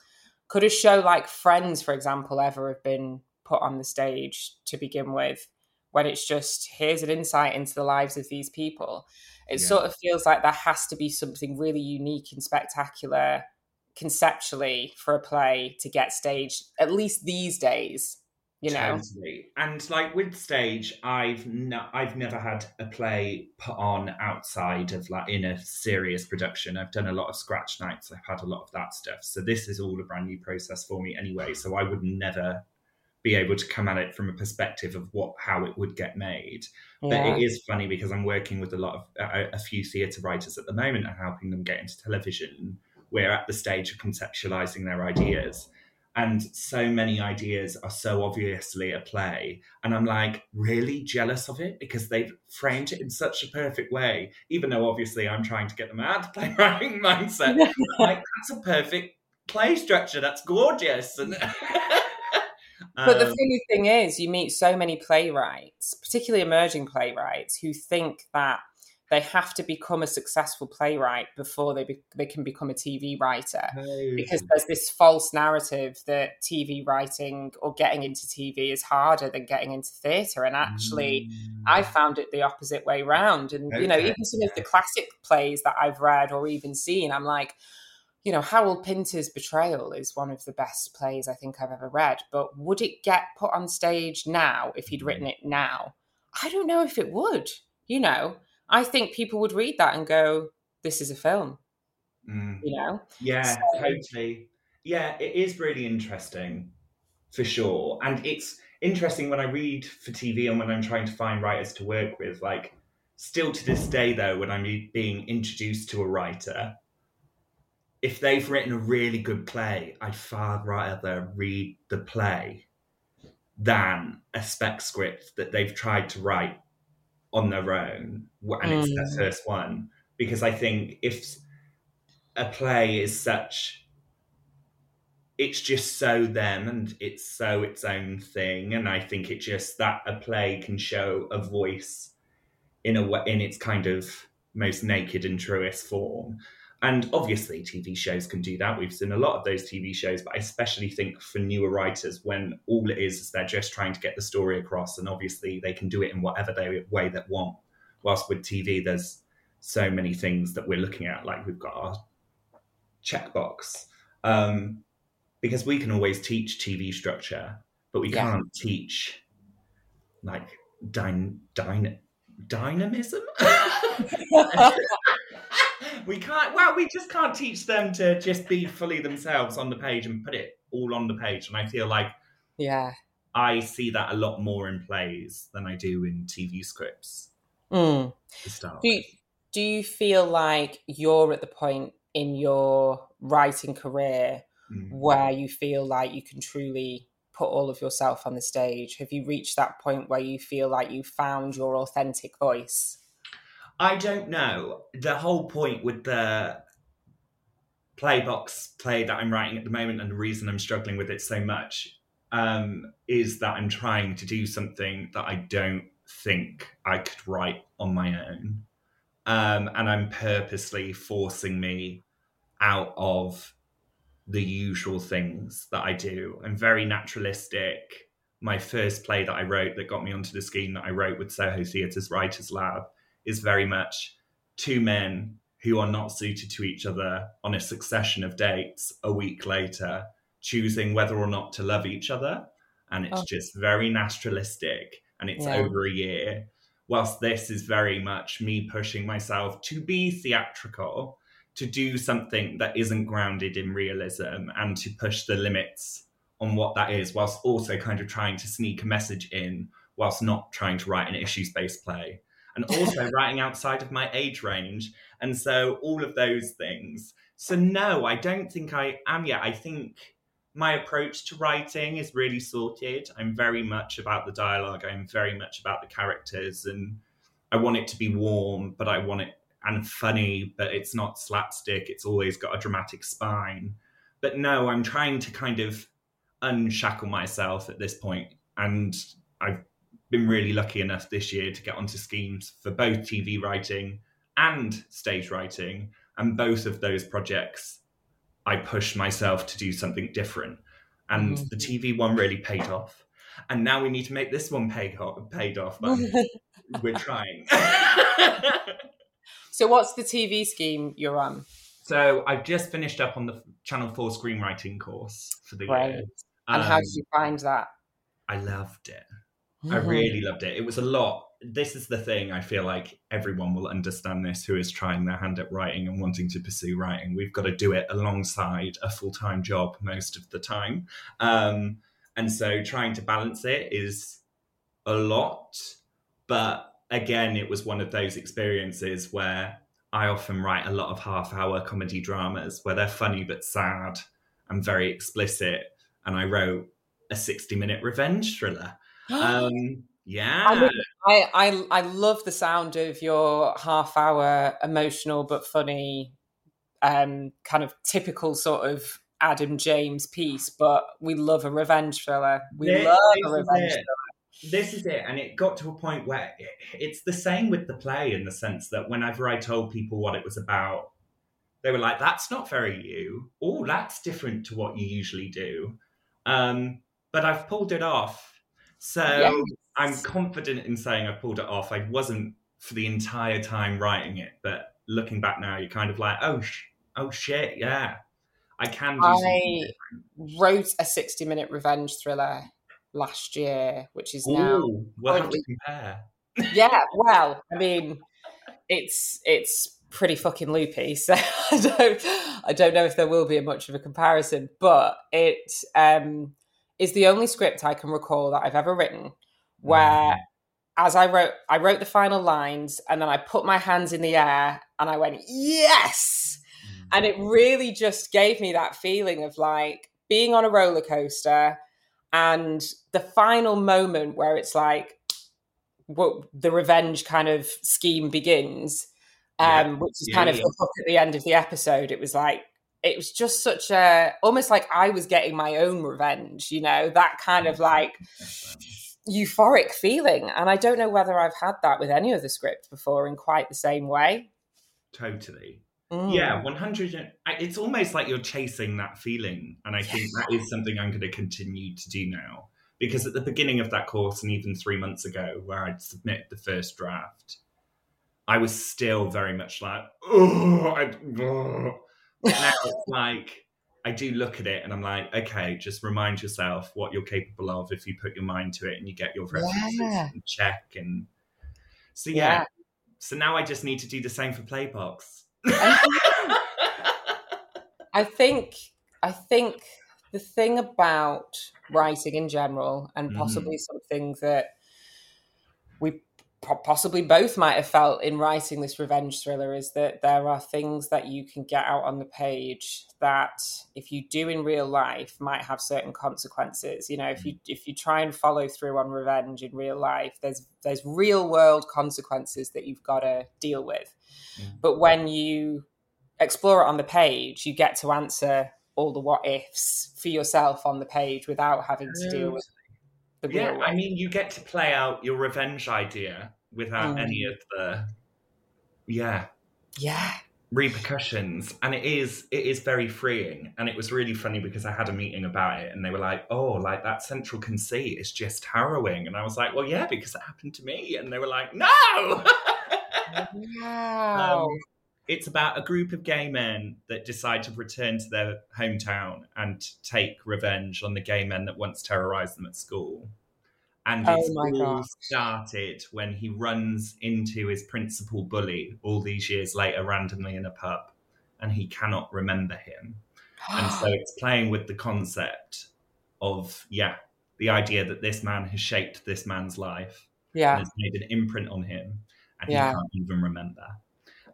Could a show like Friends, for example, ever have been put on the stage to begin with? When it's just here's an insight into the lives of these people. It yeah. sort of feels like there has to be something really unique and spectacular conceptually for a play to get staged, at least these days you know? Totally. and like with stage i've no, i've never had a play put on outside of like in a serious production. I've done a lot of scratch nights. I've had a lot of that stuff. So this is all a brand new process for me anyway. So i would never be able to come at it from a perspective of what how it would get made. Yeah. but it is funny because i'm working with a lot of a, a few theatre writers at the moment and helping them get into television we're at the stage of conceptualizing their ideas. And so many ideas are so obviously a play. And i'm like really jealous of it because they've framed it in such a perfect way even though obviously i'm trying to get them out of playwriting mindset. Like that's a perfect play structure. That's gorgeous. And but the um, funny thing is you meet so many playwrights particularly emerging playwrights who think that they have to become a successful playwright before they be, they can become a TV writer. Hey. because there's this false narrative that TV writing or getting into TV is harder than getting into theatre. And actually mm. I found it the opposite way round. And okay. you know even some of the classic plays that I've read or even seen I'm like you know Harold Pinter's Betrayal is one of the best plays I think I've ever read. But would it get put on stage now if he'd written it now? I don't know if it would you know I think people would read that and go, "This is a film." Mm. You know? Yeah, so, totally. Yeah, it is really interesting, for sure. And it's interesting when I read for TV and when I'm trying to find writers to work with. Like, still to this day, though, when I'm being introduced to a writer, if they've written a really good play, I'd far rather read the play than a spec script that they've tried to write on their own and mm. it's their mm. first one because i think if a play is such it's just so them and it's so its own thing and i think it just that a play can show a voice in a way in its kind of most naked and truest form and obviously, TV shows can do that. We've seen a lot of those TV shows, but I especially think for newer writers, when all it is is they're just trying to get the story across, and obviously they can do it in whatever they, way they want. Whilst with TV, there's so many things that we're looking at, like we've got our checkbox, um, because we can always teach TV structure, but we yeah. can't teach like dyn- dyn- dynamism. we can't. Well, we just can't teach them to just be fully themselves on the page and put it all on the page. And I feel like Yeah. I see that a lot more in plays than I do in TV scripts. Mm. Do you, do you feel like you're at the point in your writing career Mm. where you feel like you can truly put all of yourself on the stage? Have you reached that point where you feel like you found your authentic voice? I don't know. The whole point with the playbox play that I'm writing at the moment, and the reason I'm struggling with it so much, um, is that I'm trying to do something that I don't think I could write on my own. Um, and I'm purposely forcing me out of the usual things that I do. I'm very naturalistic. My first play that I wrote that got me onto the scheme that I wrote with Soho Theatre's Writers Lab is very much two men who are not suited to each other on a succession of dates a week later, choosing whether or not to love each other. And it's Oh. just very naturalistic and it's Yeah. over a year. Whilst this is very much me pushing myself to be theatrical, to do something that isn't grounded in realism and to push the limits on what that is, whilst also kind of trying to sneak a message in, whilst not trying to write an issues based play. And also writing outside of my age range. And so all of those things. So, no, I don't think I am yet. I think my approach to writing is really sorted. I'm very much about the dialogue, I'm very much about the characters, and I want it to be warm, but I want it and funny, but it's not slapstick. It's always got a dramatic spine. But no, I'm trying to kind of unshackle myself at this point, and I've been really lucky enough this year to get onto schemes for both TV writing and stage writing, and both of those projects, I pushed myself to do something different, and Mhm. the TV one really paid off. And now we need to make this one pay paid off, but we're trying. so, what's the TV scheme you're on? So I've just finished up on the Channel Four screenwriting course for the Right. year. And how Um, did you find that? I loved it. I really loved it. It was a lot. This is the thing. I feel like everyone will understand this who is trying their hand at writing and wanting to pursue writing. We've got to do it alongside a full time job most of the time, um, and so trying to balance it is a lot. But again, it was one of those experiences where I often write a lot of half hour comedy dramas where they're funny but sad and very explicit. And I wrote a 60 minute revenge thriller. Um, yeah. I, would- I, I I love the sound of your half hour emotional but funny, um, kind of typical sort of Adam James piece. But we love a revenge thriller. We This- love this a revenge it. This is it. And it got to a point where it, it's the same with the play in the sense that whenever I told people what it was about, they were like, that's not very you. Oh, that's different to what you usually do. Um, but I've pulled it off. So Yes. I'm confident in saying I've pulled it off. I wasn't for the entire time writing it, but looking back now, you're kind of like, oh, sh- oh shit, yeah, I can do I wrote a sixty minute revenge thriller last year, which is now. Ooh, we'll to compare. yeah well i mean it's it's pretty fucking loopy so i don't i don't know if there will be much of a comparison but it um is the only script i can recall that i've ever written where as i wrote i wrote the final lines and then i put my hands in the air and i went yes and it really just gave me that feeling of like being on a roller coaster and the final moment where it's like what the revenge kind of scheme begins um Yeah. which is Yeah, kind of yeah. the hook at the end of the episode it was like it was just such a almost like i was getting my own revenge you know that kind of like euphoric feeling and i don't know whether i've had that with any other script before in quite the same way Totally. Mm. Yeah, 100. and- It's almost like you're chasing that feeling. And I think that is something I'm going to continue to do now. Because at the beginning of that course, and even three months ago, where I'd submit the first draft, I was still very much like, oh, I, oh. Now it's like, I do look at it and I'm like, okay, just remind yourself what you're capable of if you put your mind to it and you get your references Yeah. and check. And so, Yeah. yeah. So now I just need to do the same for Playbox. I think I think the thing about writing in general, and Mm. possibly something that we possibly both might have felt in writing this revenge thriller, is that there are things that you can get out on the page that, if you do in real life, might have certain consequences. You know, if you if you try and follow through on revenge in real life, there's there's real world consequences that you've got to deal with. Mm. But when you explore it on the page, you get to answer all the what ifs for yourself on the page without having to deal with Yeah. I mean, you get to play out your revenge idea without Mm. any of the, yeah, yeah. repercussions and it is it is very freeing and it was really funny because i had a meeting about it and they were like oh like that central conceit is just harrowing and i was like well yeah because it happened to me and they were like no Wow. Um, it's about a group of gay men that decide to return to their hometown and take revenge on the gay men that once terrorized them at school. And Oh it's all gosh. started when he runs into his principal bully all these years later, randomly in a pub, and he cannot remember him. And so it's playing with the concept of, yeah, the idea that this man has shaped this man's life and yeah. has made an imprint on him, and Yeah. he can't even remember.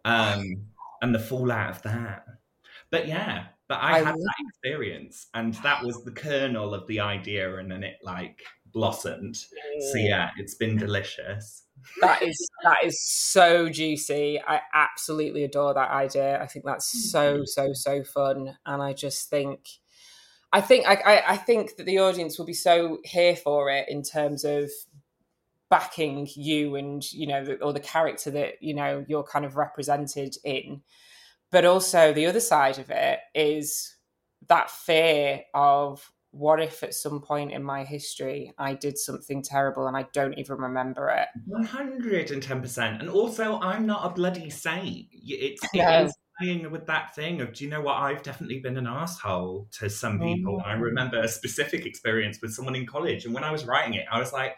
Um, and the fallout of that. But yeah, but I, I had that experience, and that was the kernel of the idea, and then it like blossomed. So yeah, it's been delicious. that is that is so juicy. I absolutely adore that idea. I think that's so so so fun, and I just think, I think I I, I think that the audience will be so here for it in terms of backing you and you know the, or the character that you know you're kind of represented in, but also the other side of it is that fear of what if at some point in my history I did something terrible and I don't even remember it. One hundred and ten percent. And also, I'm not a bloody saint. It's it No. is playing with that thing of, do you know what? I've definitely been an asshole to some people. I Mm. remember a specific experience with someone in college, and when I was writing it, I was like,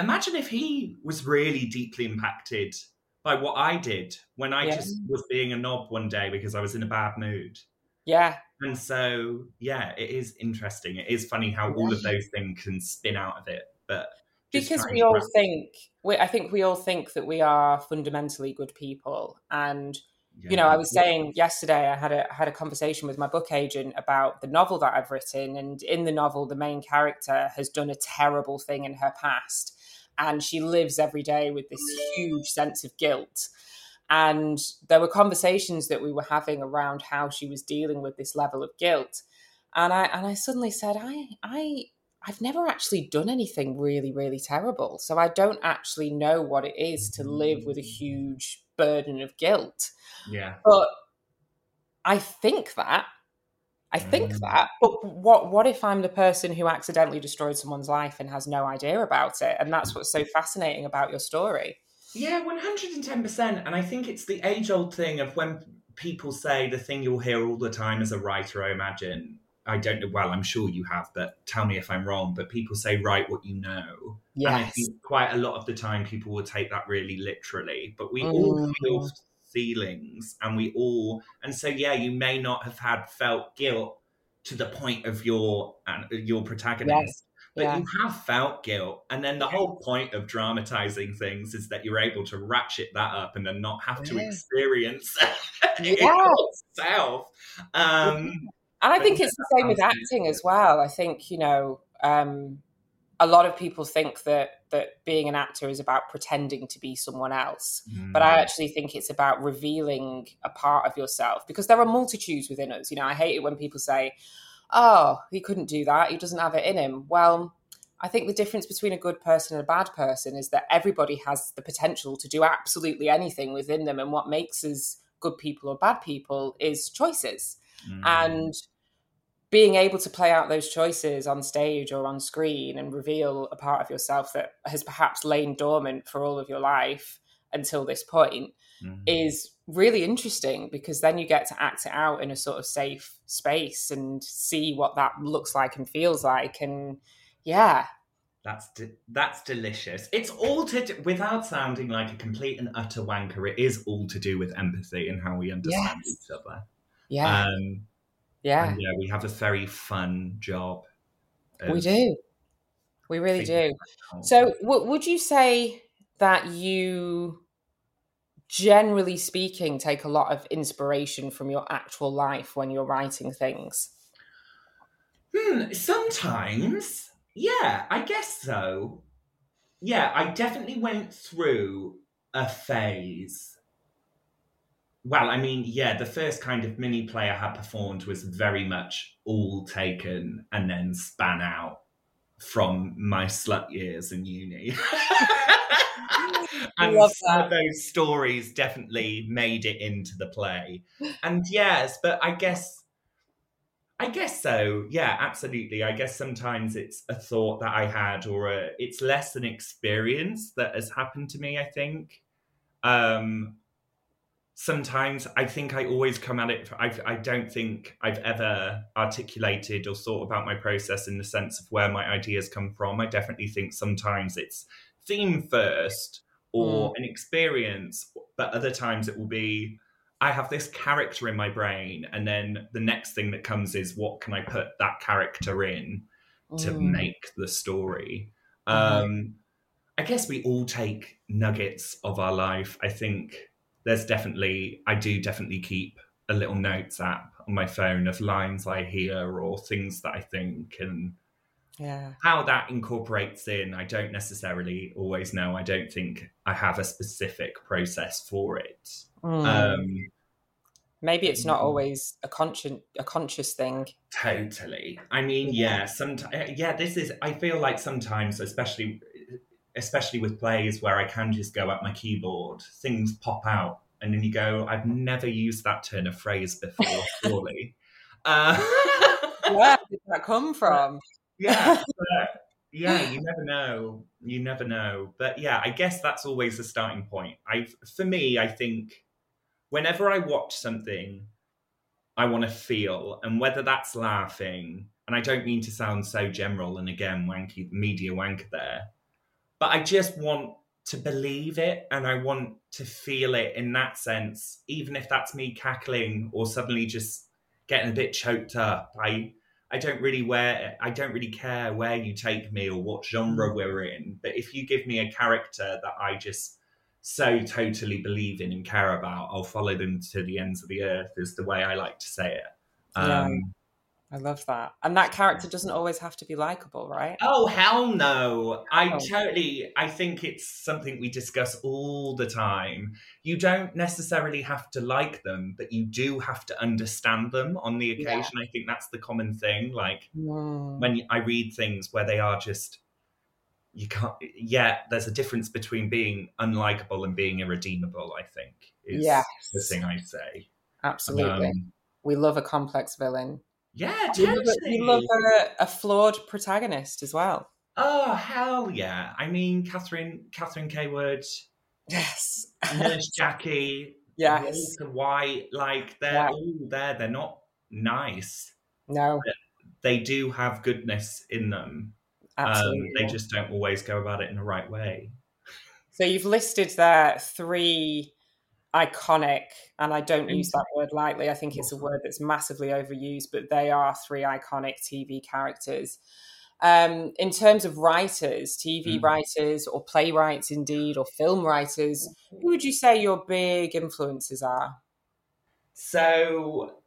imagine if he was really deeply impacted by what I did when I Yeah. just was being a knob one day because I was in a bad mood. Yeah, And so, yeah, it is interesting. It is funny how all of those things can spin out of it, but because we all think we, I think we all think that we are fundamentally good people, and you know, I was saying yesterday I had a had a conversation with my book agent about the novel that I've written, and in the novel, the main character has done a terrible thing in her past, and she lives every day with this huge sense of guilt. And there were conversations that we were having around how she was dealing with this level of guilt, and I and I suddenly said, I I I've never actually done anything really really terrible, so I don't actually know what it is to live with a huge burden of guilt. yeah. But I think that. I think Mm. that. But what what if I'm the person who accidentally destroyed someone's life and has no idea about it? And that's what's so fascinating about your story. Yeah, 110%. And I think it's the age old thing of when people say the thing you'll hear all the time as a writer, I imagine. I don't know, well, I'm sure you have, but tell me if I'm wrong. But people say, write what you know. And I Yes. think quite a lot of the time people will take that really literally. But we all Mm. feel feelings and we all, and so yeah, you may not have had felt guilt to the point of your and your protagonist. Yes. But Yeah. you have felt guilt. And then the whole point of dramatizing things is that you're able to ratchet that up and then not have to Yeah. experience it Yes. yourself. Um, And I think it's the same with acting as well. I think, you know, um, a lot of people think that that being an actor is about pretending to be someone else. But Mm. I actually think it's about revealing a part of yourself because there are multitudes within us. You know, I hate it when people say, oh, he couldn't do that. He doesn't have it in him. Well, I think the difference between a good person and a bad person is that everybody has the potential to do absolutely anything within them. And what makes us good people or bad people is choices. Mm. And being able to play out those choices on stage or on screen and reveal a part of yourself that has perhaps lain dormant for all of your life until this point Mm. is really interesting because then you get to act it out in a sort of safe space and see what that looks like and feels like and yeah That's de- that's delicious. It's all to do, without sounding like a complete and utter wanker. It is all to do with empathy and how we understand Yes. each other. yeah Um, Yeah. And, yeah, we have a very fun job. We do. We really do. So, w- would you say that you, generally speaking, take a lot of inspiration from your actual life when you're writing things? Hmm, sometimes, yeah, I guess so. Yeah, I definitely went through a phase. Well, I mean, yeah, the first kind of mini play I had performed was very much all taken and then span out from my slut years in uni. and some of those stories definitely made it into the play. And yes, but I guess I guess so. Yeah, absolutely. I guess sometimes it's a thought that I had, or a, it's less an experience that has happened to me. I think. Um, sometimes I think I always come at it. I, I don't think I've ever articulated or thought about my process in the sense of where my ideas come from. I definitely think sometimes it's theme first or an experience, but other times it will be I have this character in my brain, and then the next thing that comes is what can I put that character in to Mm. make the story. Um, I guess we all take nuggets of our life. I think there's definitely, I do definitely keep a little notes app on my phone of lines I hear or things that I think and Yeah. how that incorporates in. I don't necessarily always know. I don't think I have a specific process for it. Mm. Um, Maybe it's not mm. always a conscious a conscious thing. Totally. I mean, Yeah. yeah, sometimes yeah, this is I feel like sometimes especially especially with plays where I can just go at my keyboard, things pop out and then you go, I've never used that turn of phrase before, surely. Uh, Where did that come from? yeah, but, yeah, you never know. You never know. But yeah, I guess that's always the starting point. I for me, I think whenever I watch something, I want to feel, and whether that's laughing, and I don't mean to sound so general and again wanky media wanker there, but I just want to believe it and I want to feel it in that sense, even if that's me cackling or suddenly just getting a bit choked up. I I don't really wear I don't really care where you take me or what genre mm. we're in, but if you give me a character that I just so totally believe in and care about, I'll follow them to the ends of the earth is the way I like to say it. Yeah. Um, I love that. And that character doesn't always have to be likable, right? Oh hell no! I Oh. totally. I think it's something we discuss all the time. You don't necessarily have to like them, but you do have to understand them on the Yeah. occasion. I think that's the common thing. Like Mm. when I read things where they are just, you can't. Yeah, there's a difference between being unlikable and being irredeemable. I think is Yes. the thing I say. Absolutely. Um, we love a complex villain. Yeah, totally. love, a, we love a, a flawed protagonist as well. Oh hell yeah! I mean, Catherine Catherine Cawood. Yes. Nurse Jackie, yes. Walter White, like they're Yeah. all there. They're not nice. No, They do have goodness in them. Um, absolutely. they just don't always go about it in the right way. So you've listed there three iconic, and I don't use that word lightly. I think it's a word that's massively overused, but they are three iconic TV characters. Um, in terms of writers, TV Mm. writers, or playwrights, indeed, or film writers, who would you say your big influences are? So,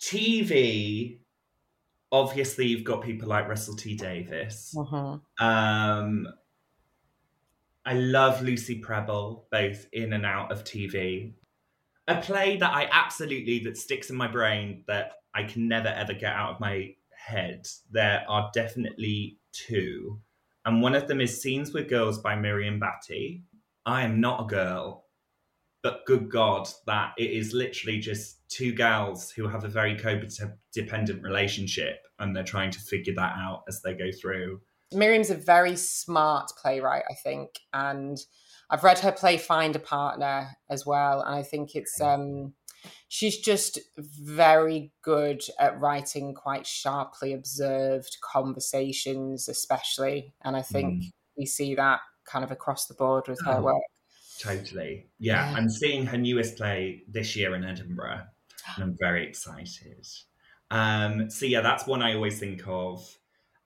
TV, obviously, you've got people like Russell T Davies. Mhm. Um, I love Lucy Prebble, both in and out of TV. A play that I absolutely that sticks in my brain that I can never ever get out of my head. There are definitely two, and one of them is Scenes with Girls by Miriam Battye. I am not a girl, but good God, that it is literally just two gals who have a very codependent relationship, and they're trying to figure that out as they go through. Miriam's a very smart playwright, I think, and I've read her play Find a Partner as well, and I think it's um, she's just very good at writing quite sharply observed conversations, especially, and I think Mm. we see that kind of across the board with her Oh. work. Totally. Yeah. Yeah. I'm seeing her newest play this year in Edinburgh. and I'm very excited. Um, so yeah, that's one I always think of.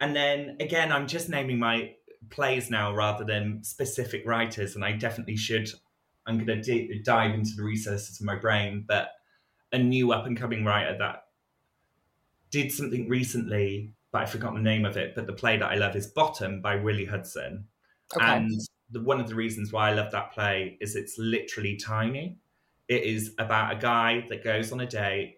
And then again, I'm just naming my plays now rather than specific writers, and I definitely should. I'm going to d- dive into the resources of my brain, but a new up and coming writer that did something recently, but I forgot the name of it. But the play that I love is Bottom by Willy Hudson, Okay. and the, one of the reasons why I love that play is it's literally tiny. It is about a guy that goes on a date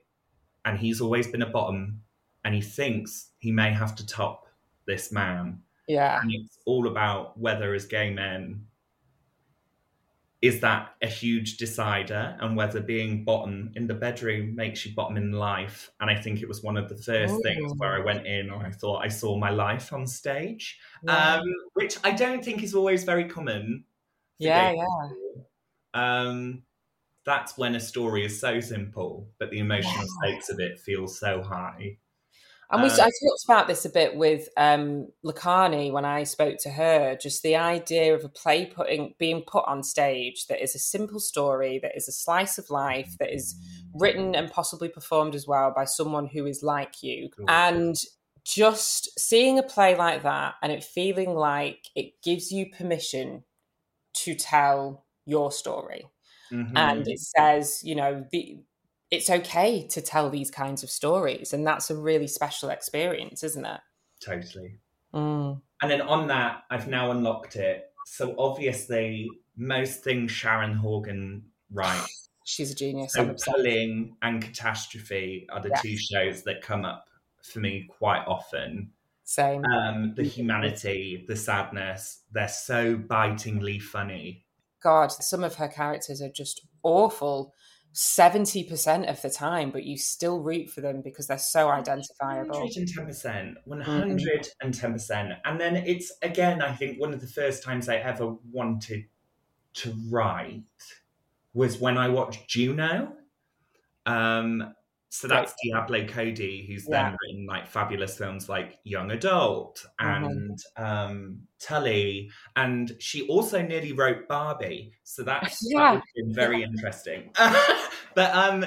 and he's always been a bottom and he thinks he may have to top this man. yeah. And it's all about whether, as gay men, is that a huge decider and whether being bottom in the bedroom makes you bottom in life. And I think it was one of the first things where I went in or I thought I saw my life on stage Yeah. um, which I don't think is always very common. Yeah, yeah. Um, that's when a story is so simple, but the emotional stakes of it feel so high. And we, Um, I talked about this a bit with um, Lakani when I spoke to her. Just the idea of a play putting being put on stage that is a simple story, that is a slice of life, that is written and possibly performed as well by someone who is like you, Cool. and just seeing a play like that and it feeling like it gives you permission to tell your story Mhm. and it says you know the it's okay to tell these kinds of stories and that's a really special experience isn't it totally. mm. And then on that, I've now unlocked it. So obviously, most things Sharon Horgan writes. she's a genius So and Catastrophe are the Yes. two shows that come up for me quite often. same Um, the humanity, the sadness, they're so bitingly funny. god some of her characters are just awful 70% of the time but you still root for them because they're so identifiable 110%. 110%. And then it's, again, I think one of the first times I ever wanted to write was when I watched Juno. Um, so that's Diablo Cody, who's Yeah. then written like fabulous films like Young Adult Mhm. and um, Tully. And she also nearly wrote Barbie. So that's Yeah. that been very interesting. but um,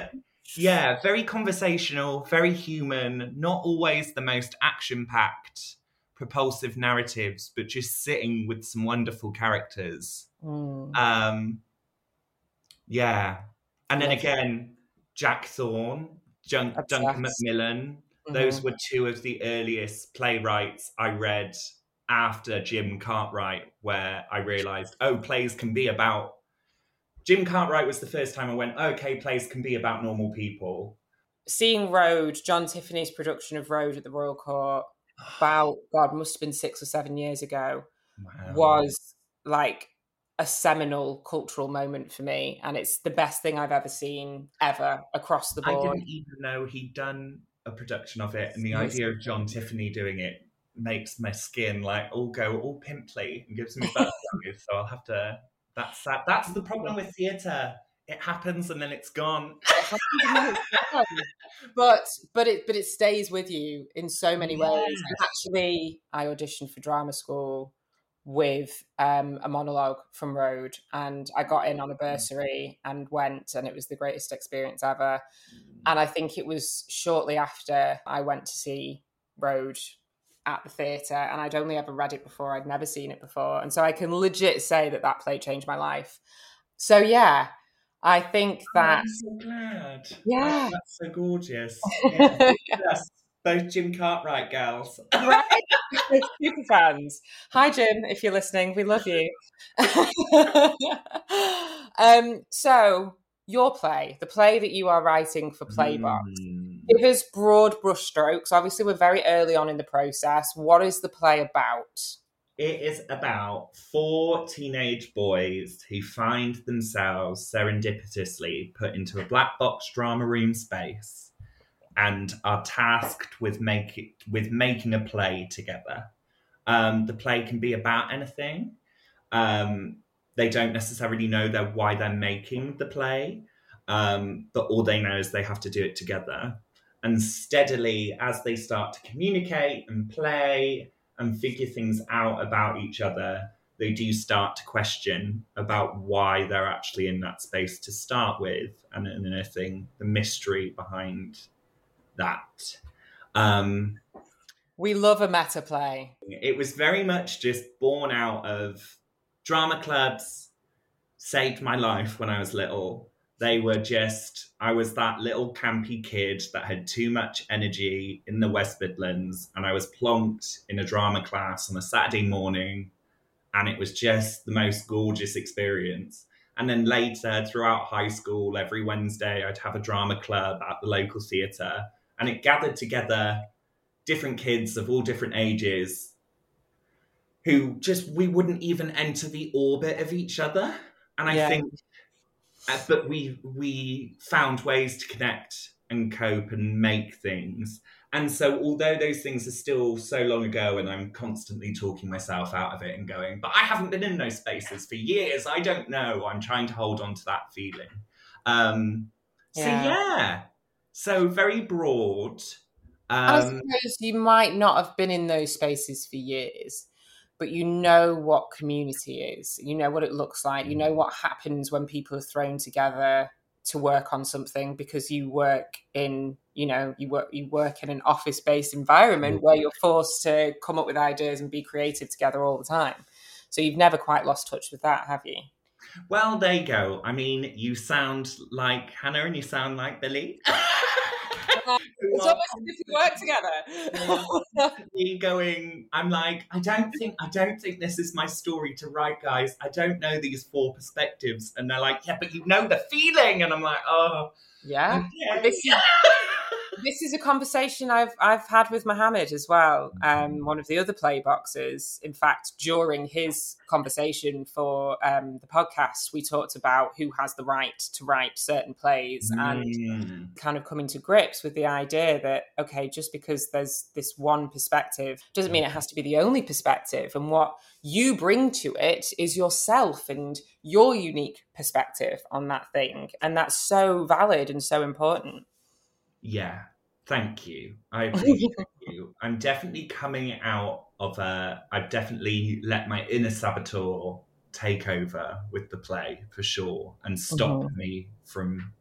yeah, very conversational, very human, not always the most action packed, propulsive narratives, but just sitting with some wonderful characters. Mm. Um, yeah. And then again, Jack Thorne, Jun- Duncan. Macmillan, those Mhm. were two of the earliest playwrights I read after Jim Cartwright, where I realized, oh, plays can be about. Jim Cartwright was the first time I went, okay, plays can be about normal people. seeing road john tiffany's production of road at the royal court about god must have been six or seven years ago Wow. was like a seminal cultural moment for me and it's the best thing i've ever seen ever across the board. I didn't even know he'd done a production of it, and the idea of John Tiffany doing it makes my skin like all go all pimply and gives me butterflies. so I'll have to. That's that. That's the problem with theatre. It happens and then it's gone. but but it but it stays with you in so many ways And actually i auditioned for drama school with um, a monologue from road and i got in on a bursary and went and it was the greatest experience ever and i think it was shortly after i went to see road at the theatre and i'd only ever read it before i'd never seen it before and so i can legit say that that play changed my life so yeah i think Oh, that I'm so glad. Yeah. That's so gorgeous. Yeah. yes, both Jim Cartwright girls. right? Super fans. Hi, Jim, if you're listening, we love you. um, so, your play, the play that you are writing for Playbox, Mm. give us broad brushstrokes. Obviously, we're very early on in the process. What is the play about? It is about four teenage boys who find themselves serendipitously put into a black box drama room space and are tasked with making with making a play together. Um, the play can be about anything. Um, they don't necessarily know why they're making the play, um, but all they know is they have to do it together. And steadily, as they start to communicate and play and figure things out about each other, they do start to question about why they're actually in that space to start with and anything the mystery behind that. Um we love a meta play. it was very much just born out of drama clubs saved my life when i was little. They were just i was that little campy kid that had too much energy in the west midlands and i was plonked in a drama class on a saturday morning and it was just the most gorgeous experience. And then later, throughout high school, every Wednesday, I'd have a drama club at the local theatre, and it gathered together different kids of all different ages who just we wouldn't even enter the orbit of each other. And I yeah. think, uh, but we we found ways to connect and cope and make things. And so, although those things are still so long ago, and I'm constantly talking myself out of it and going, but I haven't been in those spaces for years. I don't know. I'm trying to hold on to that feeling. Um, yeah. So, yeah. So, very broad. Um, I suppose you might not have been in those spaces for years, but you know what community is. You know what it looks like. You know what happens when people are thrown together to work on something because you work in you know you work you work in an office based environment where you're forced to come up with ideas and be creative together all the time so you've never quite lost touch with that have you well there you go i mean you sound like hannah and you sound like billy it's almost as if we work together. Me going, I'm like, I don't think, I don't think this is my story to write, guys. I don't know these four perspectives, and they're like, yeah, but you know the feeling, and I'm like, oh, yeah. Okay. This is a conversation I've I've had with Mohammed as well. Um, one of the other play boxes. In fact, during his conversation for um, the podcast, we talked about who has the right to write certain plays mm. and kind of coming to grips with the idea that okay, just because there's this one perspective doesn't mean it has to be the only perspective. And what you bring to it is yourself and your unique perspective on that thing, and that's so valid and so important. Yeah, thank you. I appreciate you. I'm definitely coming out of a. I've definitely let my inner saboteur take over with the play for sure and stop mm-hmm. me from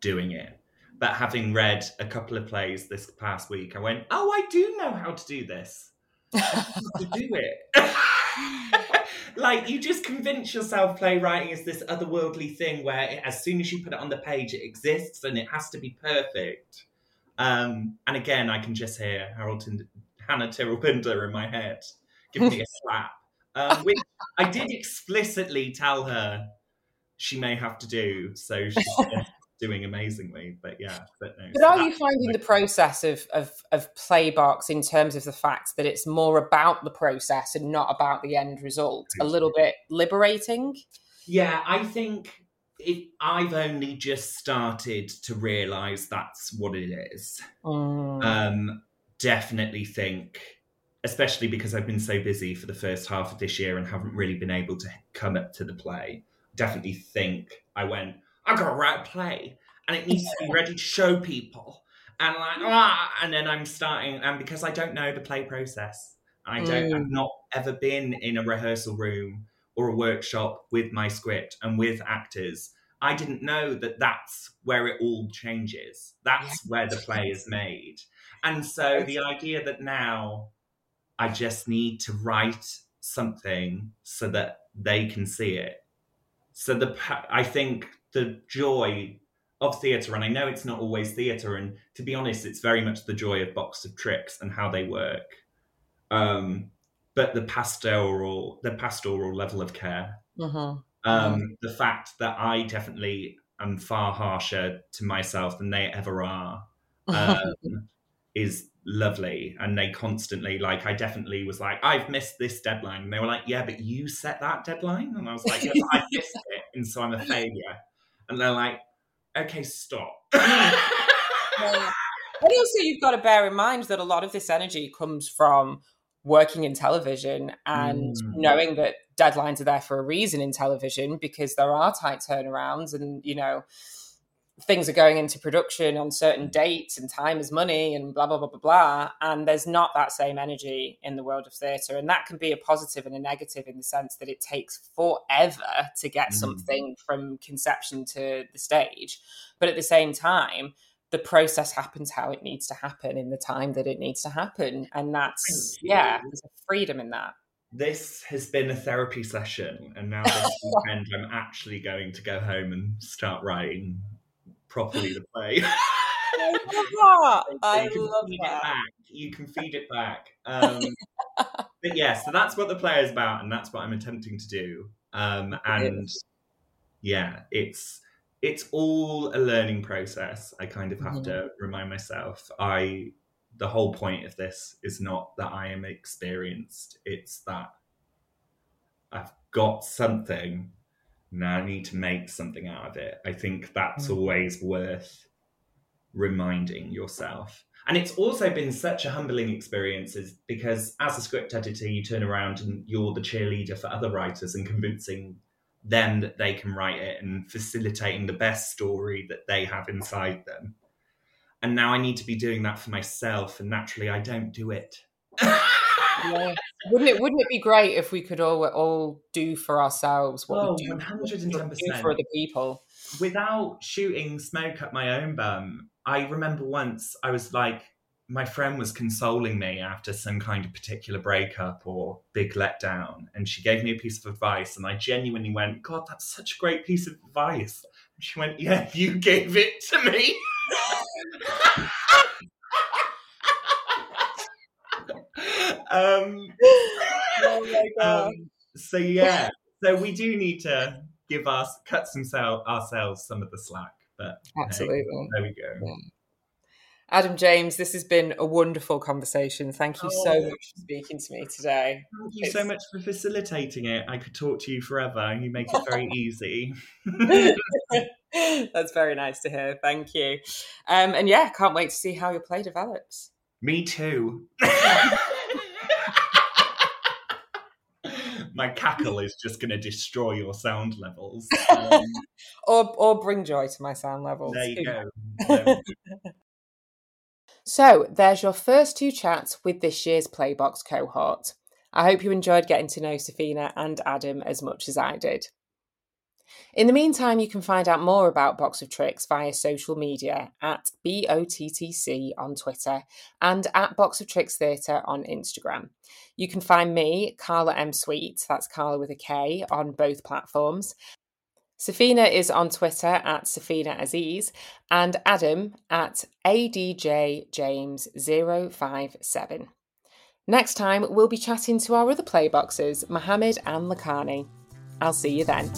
doing it. But having read a couple of plays this past week, I went, "Oh, I do know how to do this. to do it." like you just convince yourself playwriting is this otherworldly thing where it, as soon as you put it on the page it exists and it has to be perfect um, and again i can just hear harold and hannah Tirrell-Pinder in my head give me a slap um, which i did explicitly tell her she may have to do so she's doing amazingly. But yeah, but no. But so are you finding the process of, of of Playbox in terms of the fact that it's more about the process and not about the end result a little bit liberating? Yeah, I think it, I've only just started to realise that's what it is. Mm. Um, definitely think, especially because I've been so busy for the first half of this year and haven't really been able to come up to the play. Definitely think I went I've got to write a play and it needs to be ready to show people. And like, ah, and then I'm starting, and because I don't know the play process, I don't, mm. I've not ever been in a rehearsal room or a workshop with my script and with actors. I didn't know that that's where it all changes. That's where the play is made. And so the idea that now I just need to write something so that they can see it. So the I think the joy of theatre, and I know it's not always theatre, and to be honest, it's very much the joy of Box of Tricks and how they work. Um, but the pastoral, the pastoral level of care, mm-hmm. Um, mm-hmm. the fact that I definitely am far harsher to myself than they ever are, um, is lovely. And they constantly, like, I definitely was like, I've missed this deadline. And they were like, Yeah, but you set that deadline, and I was like, Yes, I missed it, and so I'm a failure and they're like, okay, stop. and also, you've got to bear in mind that a lot of this energy comes from working in television and mm. knowing that deadlines are there for a reason in television because there are tight turnarounds and you know things are going into production on certain dates and time is money and blah blah blah blah blah and there's not that same energy in the world of theatre and that can be a positive and a negative in the sense that it takes forever to get mm. something from conception to the stage but at the same time the process happens how it needs to happen in the time that it needs to happen and that's yeah there's a freedom in that this has been a therapy session and now this weekend i'm actually going to go home and start writing properly the play. I love that. I love that. You can feed it back. Um, but yeah, so that's what the play is about, and that's what I'm attempting to do. Um, and yeah, it's it's all a learning process. I kind of have mm-hmm. to remind myself. I the whole point of this is not that I am experienced. It's that I've got something now I need to make something out of it. I think that's mm. always worth reminding yourself. And it's also been such a humbling experience is because as a script editor, you turn around and you're the cheerleader for other writers and convincing them that they can write it and facilitating the best story that they have inside them. And now I need to be doing that for myself, and naturally, I don't do it. yeah. Wouldn't it wouldn't it be great if we could all all do for ourselves what oh, we do, 110%. for other people? Without shooting smoke up my own bum, I remember once I was like my friend was consoling me after some kind of particular breakup or big letdown, and she gave me a piece of advice, and I genuinely went, God, that's such a great piece of advice. And she went, Yeah, you gave it to me. um, oh my god. Um, so yeah, so we do need to give us cut some ourselves some of the slack, but absolutely, hey, there we go. Yeah. Adam James, this has been a wonderful conversation. Thank you oh, so much for speaking to me today. Thank you it's... so much for facilitating it. I could talk to you forever. And you make it very easy. That's very nice to hear. Thank you. Um, and yeah, can't wait to see how your play develops. Me too. my cackle is just going to destroy your sound levels. Um, or, or bring joy to my sound levels. There you go. So, there's your first two chats with this year's Playbox cohort. I hope you enjoyed getting to know Saphena and Adam as much as I did. In the meantime, you can find out more about Box of Tricks via social media at BOTTC on Twitter and at Box of Tricks Theatre on Instagram. You can find me, Karla M. Sweet, that's Karla with a K, on both platforms. Saphena is on Twitter at Saphena Aziz and Adam at ADJJames057. Next time, we'll be chatting to our other playboxers, Mohammed and Lakani. I'll see you then.